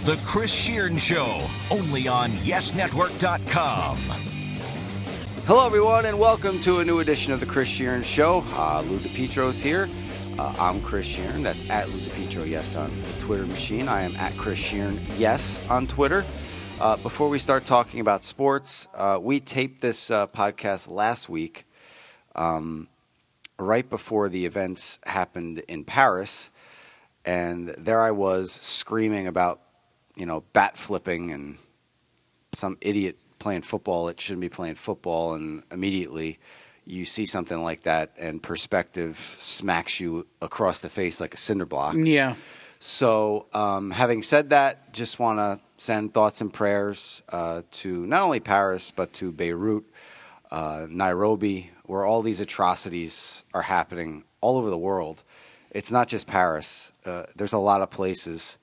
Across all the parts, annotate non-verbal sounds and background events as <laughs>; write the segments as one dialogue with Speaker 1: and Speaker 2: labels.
Speaker 1: Here's the Chris Shearn Show, only on YesNetwork.com.
Speaker 2: Hello, everyone, and welcome to a new edition of the Chris Shearn Show. Uh, Lou DiPietro's here. Uh, I'm Chris Shearn. That's at Lou DiPietro, yes, on the Twitter machine. I am at Chris Shearn, yes, on Twitter. Uh, before we start talking about sports, uh, we taped this uh, podcast last week, um, right before the events happened in Paris. And there I was screaming about, you know, bat flipping and some idiot playing football that shouldn't be playing football. And immediately you see something like that, and perspective smacks you across the face like a cinder block.
Speaker 3: Yeah.
Speaker 2: So, um, having said that, just want to send thoughts and prayers uh, to not only Paris, but to Beirut, uh, Nairobi, where all these atrocities are happening all over the world. It's not just Paris, uh, there's a lot of places.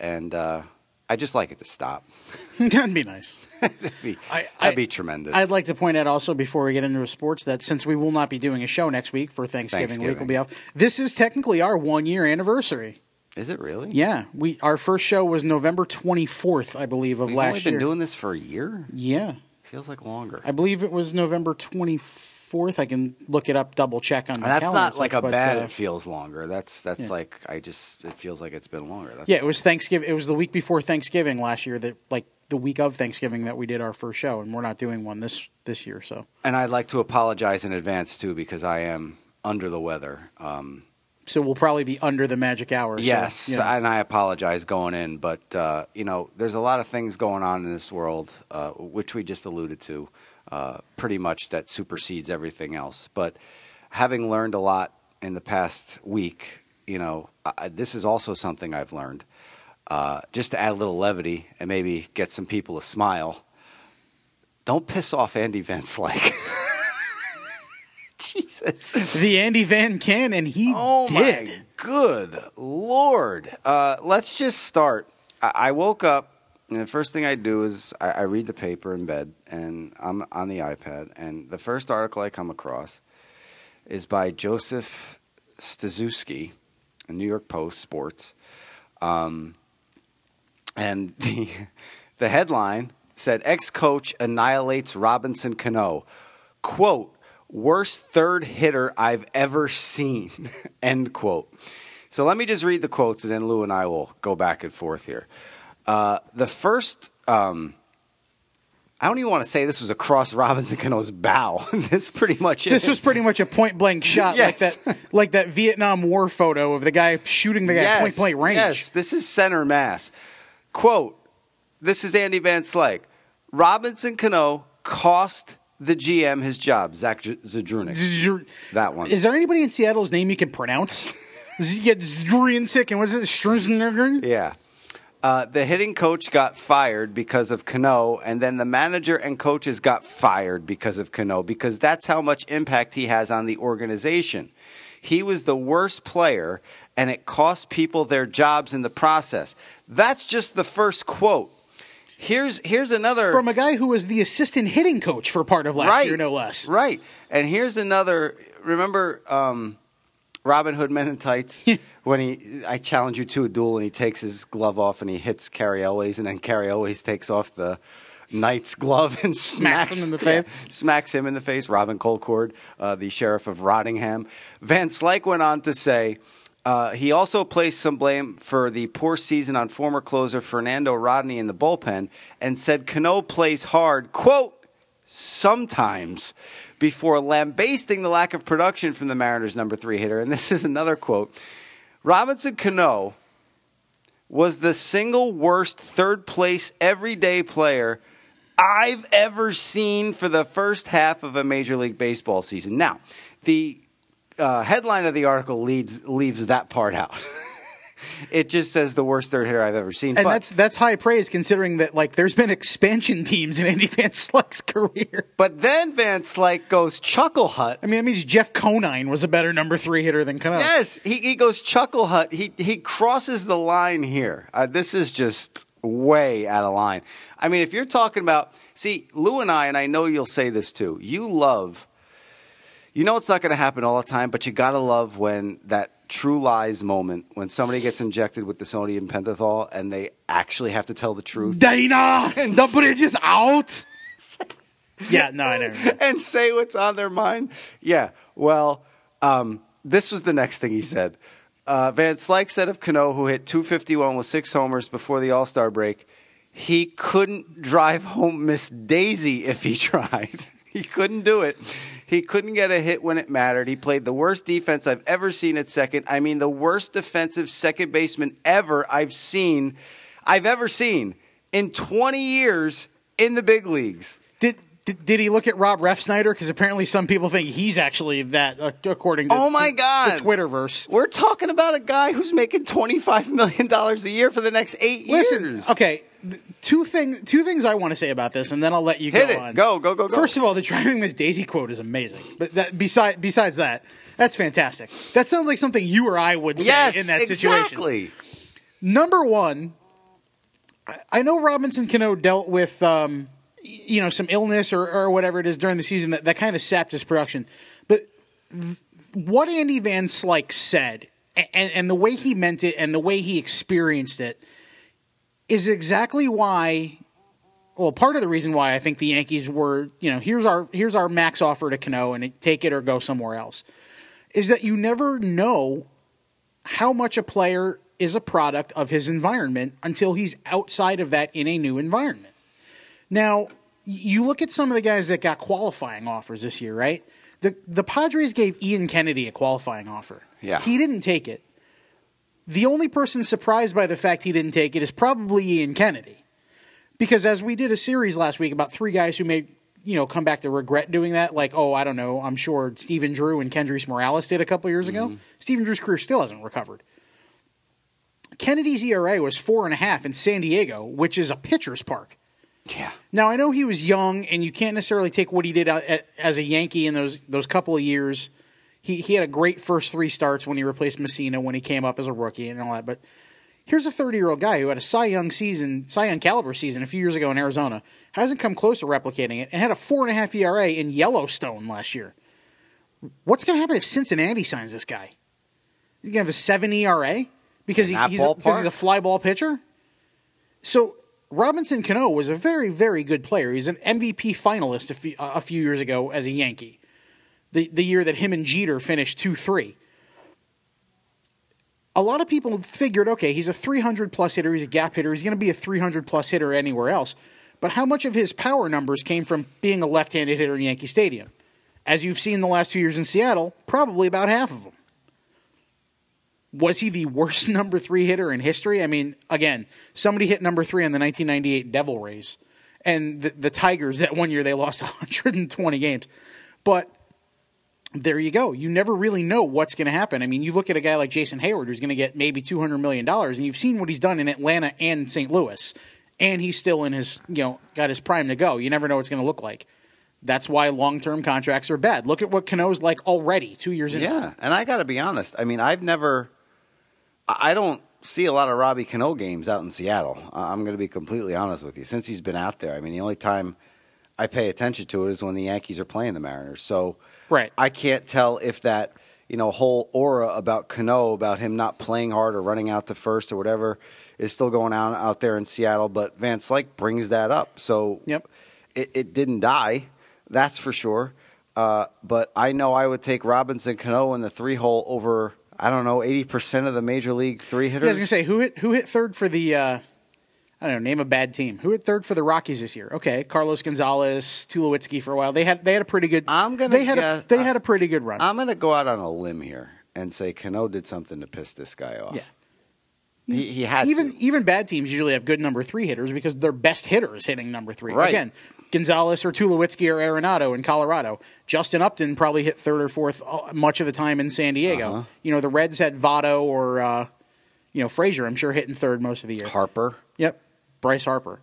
Speaker 2: And uh, I just like it to stop. <laughs>
Speaker 3: That'd be nice. <laughs>
Speaker 2: that'd be,
Speaker 3: I-
Speaker 2: that'd
Speaker 3: I-
Speaker 2: be tremendous.
Speaker 3: I'd like to point out also before we get into sports that since we will not be doing a show next week for Thanksgiving, week, we'll be off. This is technically our one year anniversary.
Speaker 2: Is it really?
Speaker 3: Yeah, we our first show was November twenty fourth, I believe, of
Speaker 2: We've
Speaker 3: last
Speaker 2: only been
Speaker 3: year.
Speaker 2: doing this for a year?
Speaker 3: yeah,
Speaker 2: Feels like longer.
Speaker 3: I believe it was November twenty fourth. I can look it up, double check on. my
Speaker 2: That's not like a
Speaker 3: but,
Speaker 2: bad.
Speaker 3: uh,
Speaker 2: it feels longer. That's that's
Speaker 3: yeah.
Speaker 2: like I just. It feels like it's been longer. That's
Speaker 3: yeah, it was Thanksgiving. It was the week before Thanksgiving last year. That like the week of Thanksgiving that we did our first show, and we're not doing one this this year. So
Speaker 2: And I'd like to apologize in advance too because I am under the weather. Um,
Speaker 3: so we'll probably be under the magic hour. so,
Speaker 2: yes,
Speaker 3: you know.
Speaker 2: and I apologize going in, but uh, you know, there's a lot of things going on in this world, uh, which we just alluded to, uh, pretty much that supersedes everything else. But having learned a lot in the past week, you know, I, this is also something I've learned. Uh, just to add a little levity and maybe get some people to smile. Don't piss off Andy Van Slyke. <laughs> Jesus.
Speaker 3: the Andy Van Ken, and he
Speaker 2: Oh
Speaker 3: did.
Speaker 2: my good lord! Uh, let's just start. I, I woke up, and the first thing I do is I, I read the paper in bed, and I'm on the iPad, and the first article I come across is by Joseph Staszewski, in New York Post Sports, um, and <laughs> the the headline said ex-coach annihilates Robinson Cano. Quote, worst third hitter I've ever seen. <laughs> End quote. So let me just read the quotes and then Lou and I will go back and forth here. Uh, the first, um, I don't even want to say this was across Robinson Cano's bow. <laughs> this pretty much
Speaker 3: This
Speaker 2: is.
Speaker 3: was pretty much a point blank shot, like that, like that Vietnam War photo of the guy shooting the guy at point blank range.
Speaker 2: Yes, this is center mass. Quote, this is Andy Van Slyke. Robinson Cano cost the GM his job, Zach Zduriencik. That one.
Speaker 3: Is there anybody in Seattle's name you can pronounce? <laughs> Z- yeah, Zduriencik and what's it? Struzner?
Speaker 2: Yeah. Uh, the hitting coach got fired because of Cano, and then the manager and coaches got fired because of Cano, because that's how much impact he has on the organization. He was the worst player, and it cost people their jobs in the process. That's just the first quote. Here's here's another
Speaker 3: From a guy who was the assistant hitting coach for part of last
Speaker 2: right,
Speaker 3: year, no less.
Speaker 2: Right. And here's another. Remember um, Robin Hood Men in Tights <laughs> when he I challenge you to a duel and he takes his glove off and he hits Cary Elwes and then Cary Elwes takes off the knight's glove and smacks,
Speaker 3: him in the face?
Speaker 2: yeah, smacks him in the face. Robin Colcord, uh, the sheriff of Rottingham. Van Slyke went on to say. Uh, he also placed some blame for the poor season on former closer Fernando Rodney in the bullpen and said Cano plays hard, quote, sometimes before lambasting the lack of production from the Mariners' number three hitter. And this is another quote Robinson Cano was the single worst third place everyday player I've ever seen for the first half of a Major League Baseball season. Now, the uh, headline of the article leads, leaves that part out. <laughs> it just says the worst third hitter I've ever seen.
Speaker 3: And
Speaker 2: but-
Speaker 3: that's that's high praise considering that like there's been expansion teams in Andy Van Slyke's career.
Speaker 2: But then Van Slyke goes Chuckle Hut.
Speaker 3: I mean, that means Jeff Conine was a better number three hitter than Cano.
Speaker 2: Yes, he, he goes Chuckle Hut. He he crosses the line here. Uh, this is just way out of line. I mean, if you're talking about, see, Lou and I, and I know you'll say this too. You love, you know, it's not going to happen all the time, but you got to love when that True Lies moment when somebody gets injected with the sodium pentothal and they actually have to tell the truth
Speaker 3: Dana, the bridge is out. <laughs> yeah, no, I never.
Speaker 2: and say what's on their mind. Yeah, well, um, this was the next thing he said. Uh, Van Slyke said of Cano, who hit 251 with six homers before the All Star break, he couldn't drive home Miss Daisy if he <laughs> tried. he couldn't do it. He couldn't get a hit when it mattered. He played the worst defense I've ever seen at second. I mean, the worst defensive second baseman ever I've seen, I've ever seen in 20 years in the big leagues.
Speaker 3: Did did, did he look at Rob Refsnyder? Because apparently some people think he's actually that, uh, according to
Speaker 2: oh my god
Speaker 3: the Twitterverse.
Speaker 2: We're talking about a guy who's making twenty five million dollars a year for the next eight
Speaker 3: Listen,
Speaker 2: years.
Speaker 3: Okay, two thing two things I want to say about this, and then I'll let you
Speaker 2: Hit
Speaker 3: go
Speaker 2: it.
Speaker 3: on.
Speaker 2: Go go go go.
Speaker 3: First of all, the driving Miss Daisy quote is amazing. But that, beside besides that, that's fantastic. That sounds like something you or I would say
Speaker 2: yes,
Speaker 3: in that situation.
Speaker 2: exactly.
Speaker 3: Number one, I- know Robinson Cano dealt with um, you know some illness or, or whatever it is during the season that, that kind of sapped his production. But th- what Andy Van Slyke said and, and the way he meant it and the way he experienced it is exactly why. Well, part of the reason why I think the Yankees were, you know, here's our here's our max offer to Cano and take it or go somewhere else, is that you never know how much a player is a product of his environment until he's outside of that in a new environment. Now, you look at some of the guys that got qualifying offers this year, right? The the Padres gave Ian Kennedy a qualifying offer.
Speaker 2: Yeah.
Speaker 3: He didn't take it. The only person surprised by the fact he didn't take it is probably Ian Kennedy. Because as we did a series last week about three guys who may, you know, come back to regret doing that, like, oh, I don't know, I'm sure Stephen Drew and Kendrys Morales did a couple years ago. Mm-hmm. Stephen Drew's career still hasn't recovered. Kennedy's ERA was four and a half in San Diego, which is a pitcher's park.
Speaker 2: Yeah.
Speaker 3: Now I know he was young, and you can't necessarily take what he did as a Yankee in those those couple of years. He he had a great first three starts when he replaced Mussina when he came up as a rookie and all that. But here's a 30 year old guy who had a Cy Young season, Cy Young caliber season a few years ago in Arizona, hasn't come close to replicating it, and had a four and a half ERA in Yellowstone last year. What's going to happen if Cincinnati signs this guy? He's going to have a seven ERA because he, he's a, because he's a fly ball pitcher. So Robinson Cano was a very, very good player. He's an MVP finalist a few, a few years ago as a Yankee. The the year that him and Jeter finished two three. A lot of people figured, okay, he's a 300 plus hitter. He's a gap hitter. He's going to be a 300 plus hitter anywhere else. But how much of his power numbers came from being a left-handed hitter in Yankee Stadium? As you've seen the last two years in Seattle, probably about half of them. Was he the worst <laughs> number three hitter in history? I mean, again, somebody hit number three in the 1998 Devil Rays, and the, the Tigers that one year they lost <laughs> 120 games. But there you go. You never really know what's going to happen. I mean, you look at a guy like Jason Heyward, who's going to get maybe $200 million, and you've seen what he's done in Atlanta and St. Louis, and he's still in his, you know, got his prime to go. You never know what it's going to look like. That's why long term contracts are bad. Look at what Cano's like already, two years in.
Speaker 2: Yeah, and I got to be honest. I mean, I've never, I don't see a lot of Robbie Cano games out in Seattle. I'm going to be completely honest with you. Since he's been out there, I mean, the only time I pay attention to it is when the Yankees are playing the Mariners. So,
Speaker 3: Right.
Speaker 2: I can't tell if that you know whole aura about Cano about him not playing hard or running out to first or whatever is still going on out there in Seattle. But Van Slyke brings that up. So,
Speaker 3: Yep.
Speaker 2: it, it didn't die, that's for sure. Uh, but I know I would take Robinson Cano in the three hole over. I don't know, eighty percent of the major league three
Speaker 3: Yeah, I was gonna say who hit who hit third for the uh, I don't know, name a bad team. Who at third for the Rockies this year? Okay, Carlos Gonzalez, Tulowitzki for a while. They had they had a pretty good.
Speaker 2: I'm gonna
Speaker 3: They had a,
Speaker 2: guess-
Speaker 3: they had a pretty good run.
Speaker 2: I'm going to go out on a limb here and say Cano did something to piss this guy off.
Speaker 3: yeah.
Speaker 2: he, he had
Speaker 3: Even
Speaker 2: to.
Speaker 3: even bad teams usually have good number three hitters because their best hitter is hitting number three.
Speaker 2: Right.
Speaker 3: Again, Gonzalez or Tulowitzki or Arenado in Colorado. Justin Upton probably hit third or fourth uh, much of the time in San Diego.
Speaker 2: Uh-huh.
Speaker 3: You know the Reds had Votto or uh, you know Frazier. I'm sure hitting third most of the year.
Speaker 2: Harper.
Speaker 3: Yep, Bryce Harper.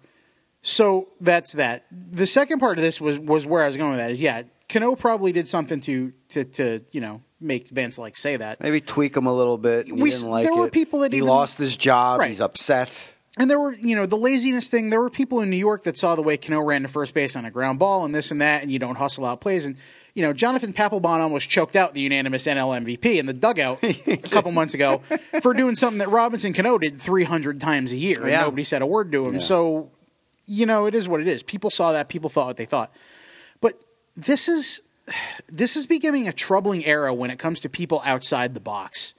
Speaker 3: So that's that. The second part of this was was where I was going with that. Is yeah, Cano probably did something to to to you know make Van Slyke say that.
Speaker 2: Maybe tweak him a little bit. He
Speaker 3: We-
Speaker 2: didn't like
Speaker 3: there were people that
Speaker 2: he
Speaker 3: even-
Speaker 2: lost his job.
Speaker 3: Right.
Speaker 2: He's upset.
Speaker 3: And there were, you know, the laziness thing. There were people in New York that saw the way Cano ran to first base on a ground ball and this and that, and you don't hustle out plays. And you know, Jonathan Papelbon almost choked out the unanimous NL MVP in the dugout a couple months ago <laughs> for doing something that Robinson Cano did 300 times a year, and nobody said a word to him.
Speaker 2: Yeah.
Speaker 3: So, you know, it is what it is. People saw that. People thought what they thought. But this is this is becoming a troubling era when it comes to people outside the box,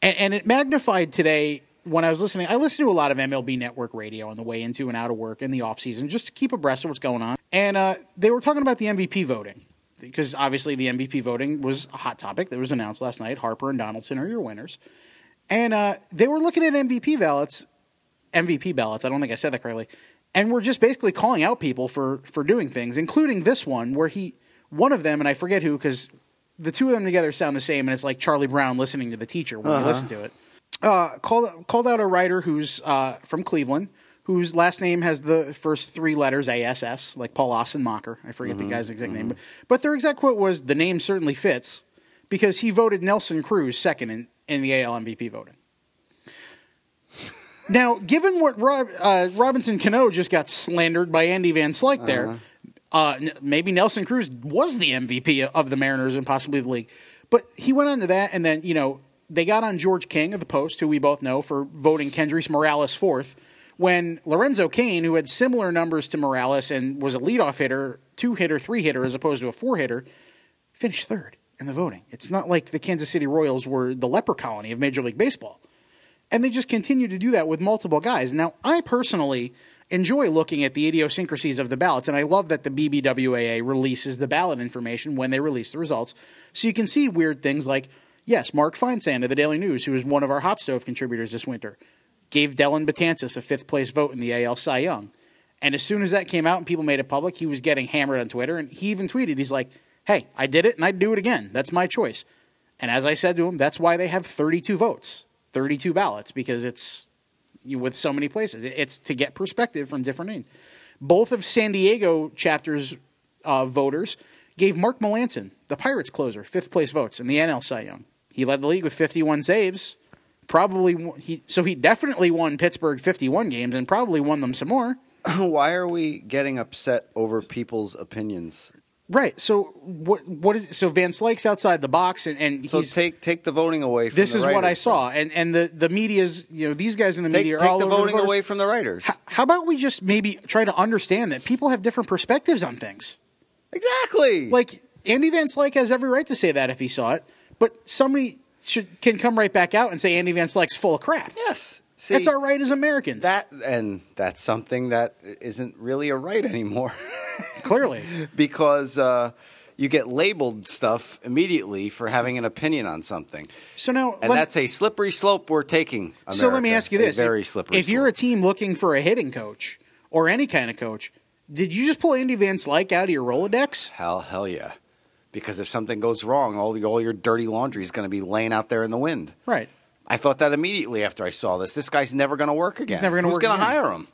Speaker 3: and, and it magnified today when I was listening. I listened to a lot of MLB Network radio on the way into and out of work in the off season just to keep abreast of what's going on. And uh, they were talking about the MVP voting because obviously the MVP voting was a hot topic that was announced last night. Harper and Donaldson are your winners, and uh, they were looking at MVP ballots MVP ballots. I don't think I said that correctly. And we're just basically calling out people for for doing things, including this one where he one of them and I forget who because the two of them together sound the same and it's like Charlie Brown listening to the teacher when you listen to it. Uh, called called out a writer who's uh, from Cleveland whose last name has the first three letters ASS, like Paul Ossenmacher. I forget the guy's exact name, but, but their exact quote was, "The name certainly fits," because he voted Nelson Cruz second in, in the AL MVP voting. Now, given what Rob, uh, Robinson Cano just got slandered by Andy Van Slyke there, uh, n- maybe Nelson Cruz was the MVP of the Mariners and possibly the league. But he went on to that, and then, you know, they got on George King of the Post, who we both know, for voting Kendrys Morales fourth, when Lorenzo Cain, who had similar numbers to Morales and was a leadoff hitter, two hitter, three hitter, as opposed to a four hitter, finished third in the voting. It's not like the Kansas City Royals were the leper colony of Major League Baseball. And they just continue to do that with multiple guys. Now, I personally enjoy looking at the idiosyncrasies of the ballots, and I love that the BBWAA releases the ballot information when they release the results. So you can see weird things like, yes, Mark Feinsand of the Daily News, who was one of our hot stove contributors this winter, gave Dellin Betances a fifth place vote in the AL Cy Young. And as soon as that came out and people made it public, he was getting hammered on Twitter. And he even tweeted, he's like, hey, I did it and I'd do it again. That's my choice. And as I said to him, that's why they have 32 votes, 32 ballots, because it's you with so many places. It's to get perspective from different names. Both of San Diego chapters uh, voters gave Mark Melancon, the Pirates closer, fifth place votes in the NL Cy Young. He led the league with 51 saves. Probably he so he definitely won Pittsburgh 51 games and probably won them some more. <laughs>
Speaker 2: Why are we getting upset over people's opinions?
Speaker 3: Right. So what what is so Van Slyke's outside the box and, and
Speaker 2: So take take the voting away. from
Speaker 3: this
Speaker 2: the
Speaker 3: is what I saw and and the the media's you know these guys in the.
Speaker 2: Take,
Speaker 3: media are
Speaker 2: take
Speaker 3: all
Speaker 2: the voting
Speaker 3: voters.
Speaker 2: away from the writers.
Speaker 3: H- How about we just maybe try to understand that people have different perspectives on things?
Speaker 2: Exactly.
Speaker 3: Like Andy Van Slyke has every right to say that if he saw it, but somebody should can come right back out and say Andy Van Slyke's full of crap.
Speaker 2: yes. See,
Speaker 3: That's our right as Americans.
Speaker 2: That and that's something that isn't really a right anymore, <laughs>
Speaker 3: clearly.
Speaker 2: because uh, you get labeled stuff immediately for having an opinion on something,
Speaker 3: So now
Speaker 2: and that's a slippery slope we're taking.
Speaker 3: So let me ask you this:
Speaker 2: very
Speaker 3: if,
Speaker 2: slippery.
Speaker 3: if you're a team looking for a hitting coach or any kind of coach, did you just pull Andy Van Slyke out of your Rolodex?
Speaker 2: hell, hell yeah, because if something goes wrong, all the, all your dirty laundry is going to be laying out there in the wind.
Speaker 3: Right.
Speaker 2: I thought that immediately after I saw this. This guy's never going to work again.
Speaker 3: He's never gonna
Speaker 2: Who's
Speaker 3: work
Speaker 2: gonna
Speaker 3: again.
Speaker 2: hire him?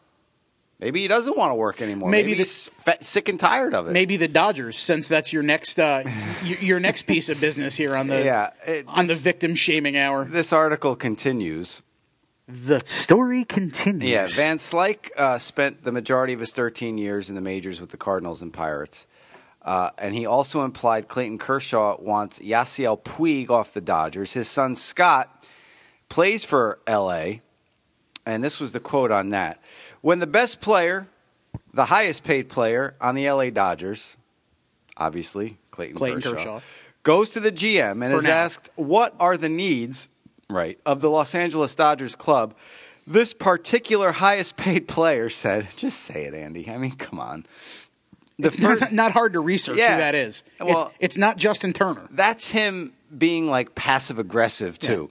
Speaker 2: Maybe he doesn't want to work anymore.
Speaker 3: Maybe
Speaker 2: Maybe,
Speaker 3: this-
Speaker 2: he's fat, sick and tired of it.
Speaker 3: Maybe the Dodgers, since that's your next uh, your next piece of business here on the <laughs>
Speaker 2: Yeah, it-
Speaker 3: on the victim shaming hour.
Speaker 2: This article continues.
Speaker 3: The story continues.
Speaker 2: Yeah, Van Slyke uh, spent the majority of his 13 years in the majors with the Cardinals and Pirates. Uh, and he also implied Clayton Kershaw wants Yasiel Puig off the Dodgers. His son Scott plays for L.A., and this was the quote on that. When the best player, the highest paid player on the L.A. Dodgers, obviously Clayton,
Speaker 3: Clayton
Speaker 2: Kershaw,
Speaker 3: Kershaw.
Speaker 2: goes to the GM and
Speaker 3: For
Speaker 2: is
Speaker 3: now.
Speaker 2: asked, "What are the needs, right, of the Los Angeles Dodgers club?" This particular highest paid player said, "Just say it, Andy. I mean, come on." The
Speaker 3: It's
Speaker 2: first-
Speaker 3: not, not hard to research
Speaker 2: Yeah.
Speaker 3: who that is.
Speaker 2: Well-
Speaker 3: it's, it's not Justin Turner.
Speaker 2: that's him being like passive aggressive too.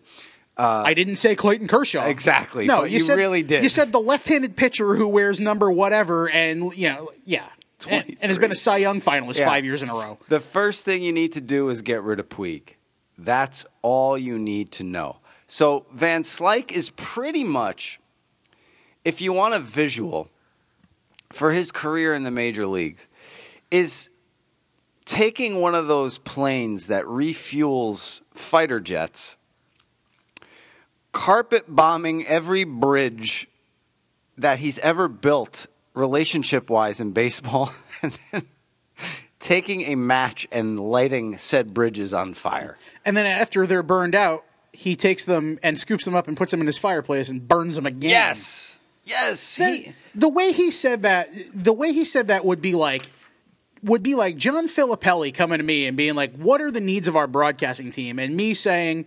Speaker 3: Uh, I didn't say Clayton Kershaw.
Speaker 2: Exactly,
Speaker 3: No,
Speaker 2: but
Speaker 3: you,
Speaker 2: you
Speaker 3: said,
Speaker 2: really did.
Speaker 3: You said the left-handed pitcher who wears number whatever, and you know, yeah, and, and has been a Cy Young finalist
Speaker 2: Yeah.
Speaker 3: five years in a row.
Speaker 2: The first thing you need to do is get rid of Puig. That's all you need to know. So Van Slyke is pretty much, if you want a visual for his career in the major leagues, is taking one of those planes that refuels fighter jets, carpet bombing every bridge that he's ever built relationship wise in baseball, <laughs> and then taking a match and lighting said bridges on fire.
Speaker 3: And then after they're burned out, he takes them and scoops them up and puts them in his fireplace and burns them again.
Speaker 2: Yes. Yes.
Speaker 3: That-
Speaker 2: He,
Speaker 3: the way he said that, the way he said that would be like, would be like John Filippelli coming to me and being like, "What are the needs of our broadcasting team?" and me saying,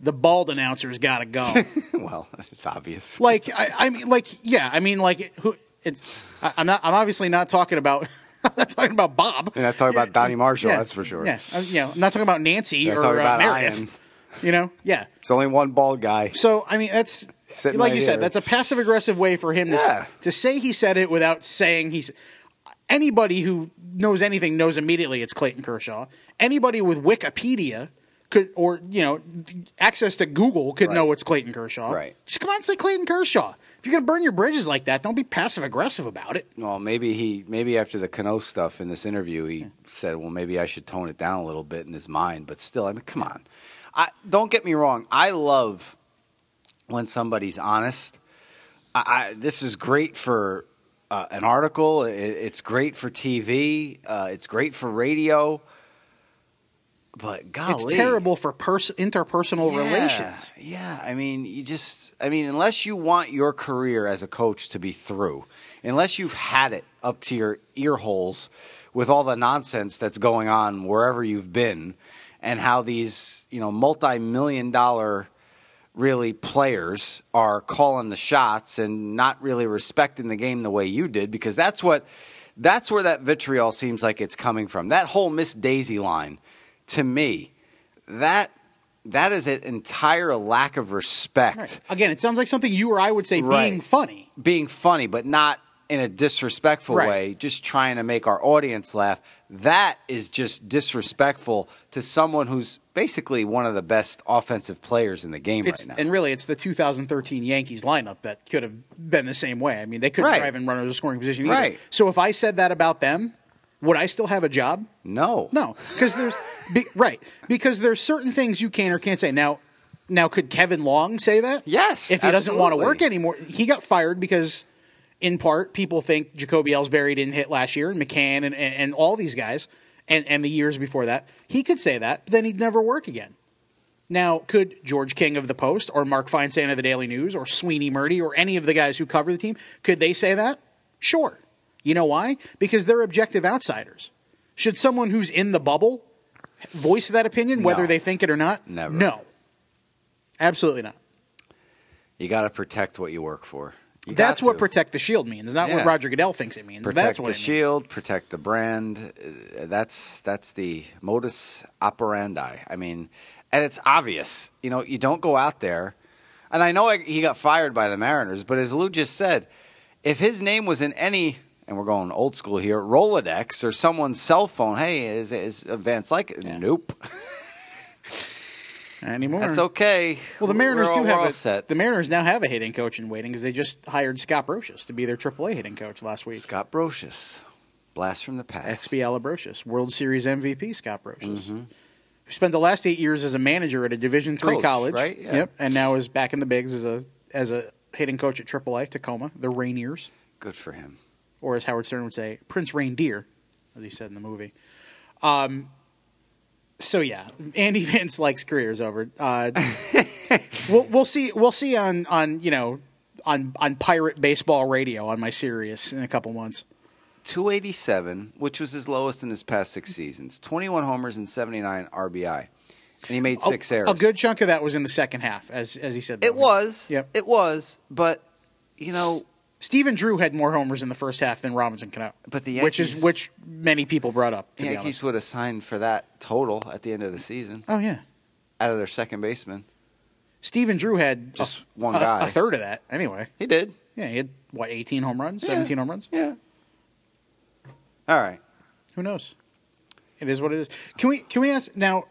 Speaker 3: "The bald announcer's got to go." <laughs>
Speaker 2: well, it's obvious.
Speaker 3: like, I, I mean, like, yeah, I mean, like, who? It's. I, I'm not. I'm obviously not talking about. <laughs> I'm not talking about Bob.
Speaker 2: You're not talking about Donnie Marshall,
Speaker 3: Yeah.
Speaker 2: that's for sure.
Speaker 3: Yeah, I'm, you know, I'm not talking about Nancy
Speaker 2: You're
Speaker 3: or
Speaker 2: talking
Speaker 3: uh,
Speaker 2: about
Speaker 3: Meredith.
Speaker 2: Ian.
Speaker 3: You know, yeah.
Speaker 2: It's only one bald guy.
Speaker 3: So I mean, that's
Speaker 2: Sitting
Speaker 3: like
Speaker 2: right
Speaker 3: you said. That's a passive aggressive way for him to to say he said it without saying he's. Anybody who knows anything knows immediately it's Clayton Kershaw. Anybody with Wikipedia could, or you know, access to Google could
Speaker 2: Right.
Speaker 3: know it's Clayton Kershaw.
Speaker 2: Right.
Speaker 3: Just come on and say Clayton Kershaw. If you're gonna burn your bridges like that, don't be passive aggressive about it.
Speaker 2: Well, maybe he maybe after the Cano stuff in this interview, he said, "Well, maybe I should tone it down a little bit in his mind." But still, I mean, come on. I don't get me wrong. I love when somebody's honest. I, I this is great for uh, an article. It, it's great for TV. Uh, it's great for radio. But golly,
Speaker 3: It's terrible for pers- interpersonal
Speaker 2: yeah,
Speaker 3: relations.
Speaker 2: Yeah, I mean, you just, I mean, unless you want your career as a coach to be through, unless you've had it up to your ear holes with all the nonsense that's going on wherever you've been, and how these, you know, multi-million dollar really players are calling the shots and not really respecting the game the way you did because that's what that's where that vitriol seems like it's coming from. That whole Miss Daisy line to me that that is an entire lack of respect.
Speaker 3: Right. Again, it sounds like something you or I would say
Speaker 2: Right.
Speaker 3: being funny.
Speaker 2: Being funny but not in a disrespectful
Speaker 3: Right.
Speaker 2: way, just trying to make our audience laugh. That is just disrespectful to someone who's basically one of the best offensive players in the game
Speaker 3: It's,
Speaker 2: right now.
Speaker 3: and really, it's the 2013 Yankees lineup that could have been the same way. I mean, they couldn't
Speaker 2: Right.
Speaker 3: drive in runners to scoring position either.
Speaker 2: Right.
Speaker 3: So if I said that about them, would I still have a job?
Speaker 2: no.
Speaker 3: No, because there's be, right because there's certain things you can or can't say. Now, now could Kevin Long say that?
Speaker 2: Yes,
Speaker 3: If he doesn't want to work anymore, he got fired because, in part, people think Jacoby Ellsbury didn't hit last year, and McCann, and, and, and all these guys, and and the years before that. He could say that, but then he'd never work again. Now, could George King of the Post or Mark Feinsand of the Daily News or Sweeny Murti or any of the guys who cover the team, could they say that? Sure. You know why? Because they're objective outsiders. Should someone who's in the bubble voice that opinion, whether
Speaker 2: No.
Speaker 3: they think it or not?
Speaker 2: Never.
Speaker 3: No. Absolutely not.
Speaker 2: You got to protect what you work for. You
Speaker 3: That's what protect the shield means, not what Roger Goodell thinks it means.
Speaker 2: protect
Speaker 3: That's what
Speaker 2: the
Speaker 3: it means.
Speaker 2: shield, protect the brand. Uh, That's that's the modus operandi. I mean, and it's obvious. You know, you don't go out there. And I know I, he got fired by the Mariners, but as Lou just said, if his name was in any, and we're going old school here, Rolodex or someone's cell phone, hey, is is Van Slyke? Nope, <laughs>
Speaker 3: Anymore.
Speaker 2: that's okay.
Speaker 3: Well, the Mariners
Speaker 2: We're
Speaker 3: do have
Speaker 2: all
Speaker 3: a,
Speaker 2: set.
Speaker 3: the Mariners now have a hitting coach in waiting because they just hired Scott Brosius to be their AAA hitting coach last week.
Speaker 2: Scott Brosius, blast from the past.
Speaker 3: XB Alabrocious, World Series MVP Scott Brocious,
Speaker 2: Mm-hmm.
Speaker 3: who spent the last eight years as a manager at a Division three college,
Speaker 2: right? Yeah.
Speaker 3: Yep, and now is back in the bigs as a as a hitting coach at AAA Tacoma, the Rainiers,
Speaker 2: Good for him.
Speaker 3: or as Howard Stern would say, Prince Reindeer, as he said in the movie. Um. So yeah, Andy <laughs> Van Slyke's careers over. Uh, <laughs> we'll we'll see we'll see on on you know on on pirate baseball radio on my Sirius in a couple months.
Speaker 2: 287, which was his lowest in his past six seasons. 21 homers and 79 RBI. And he made six
Speaker 3: a,
Speaker 2: errors.
Speaker 3: A good chunk of that was in the second half, as as he said. that
Speaker 2: It
Speaker 3: way.
Speaker 2: was.
Speaker 3: Yep.
Speaker 2: It was. But, you know,
Speaker 3: Stephen Drew had more homers in the first half than Robinson Cano.
Speaker 2: But the
Speaker 3: which is which many people brought up.
Speaker 2: The Yankees would have signed for that total at the end of the season
Speaker 3: Oh yeah,
Speaker 2: out of their second baseman.
Speaker 3: Stephen Drew had
Speaker 2: Just
Speaker 3: a,
Speaker 2: one
Speaker 3: a-
Speaker 2: guy.
Speaker 3: a third of that anyway.
Speaker 2: He did.
Speaker 3: Yeah, he had what eighteen home runs,
Speaker 2: Yeah.
Speaker 3: seventeen home runs.
Speaker 2: Yeah. All right.
Speaker 3: Who knows? It is what it is. Can we can we ask now?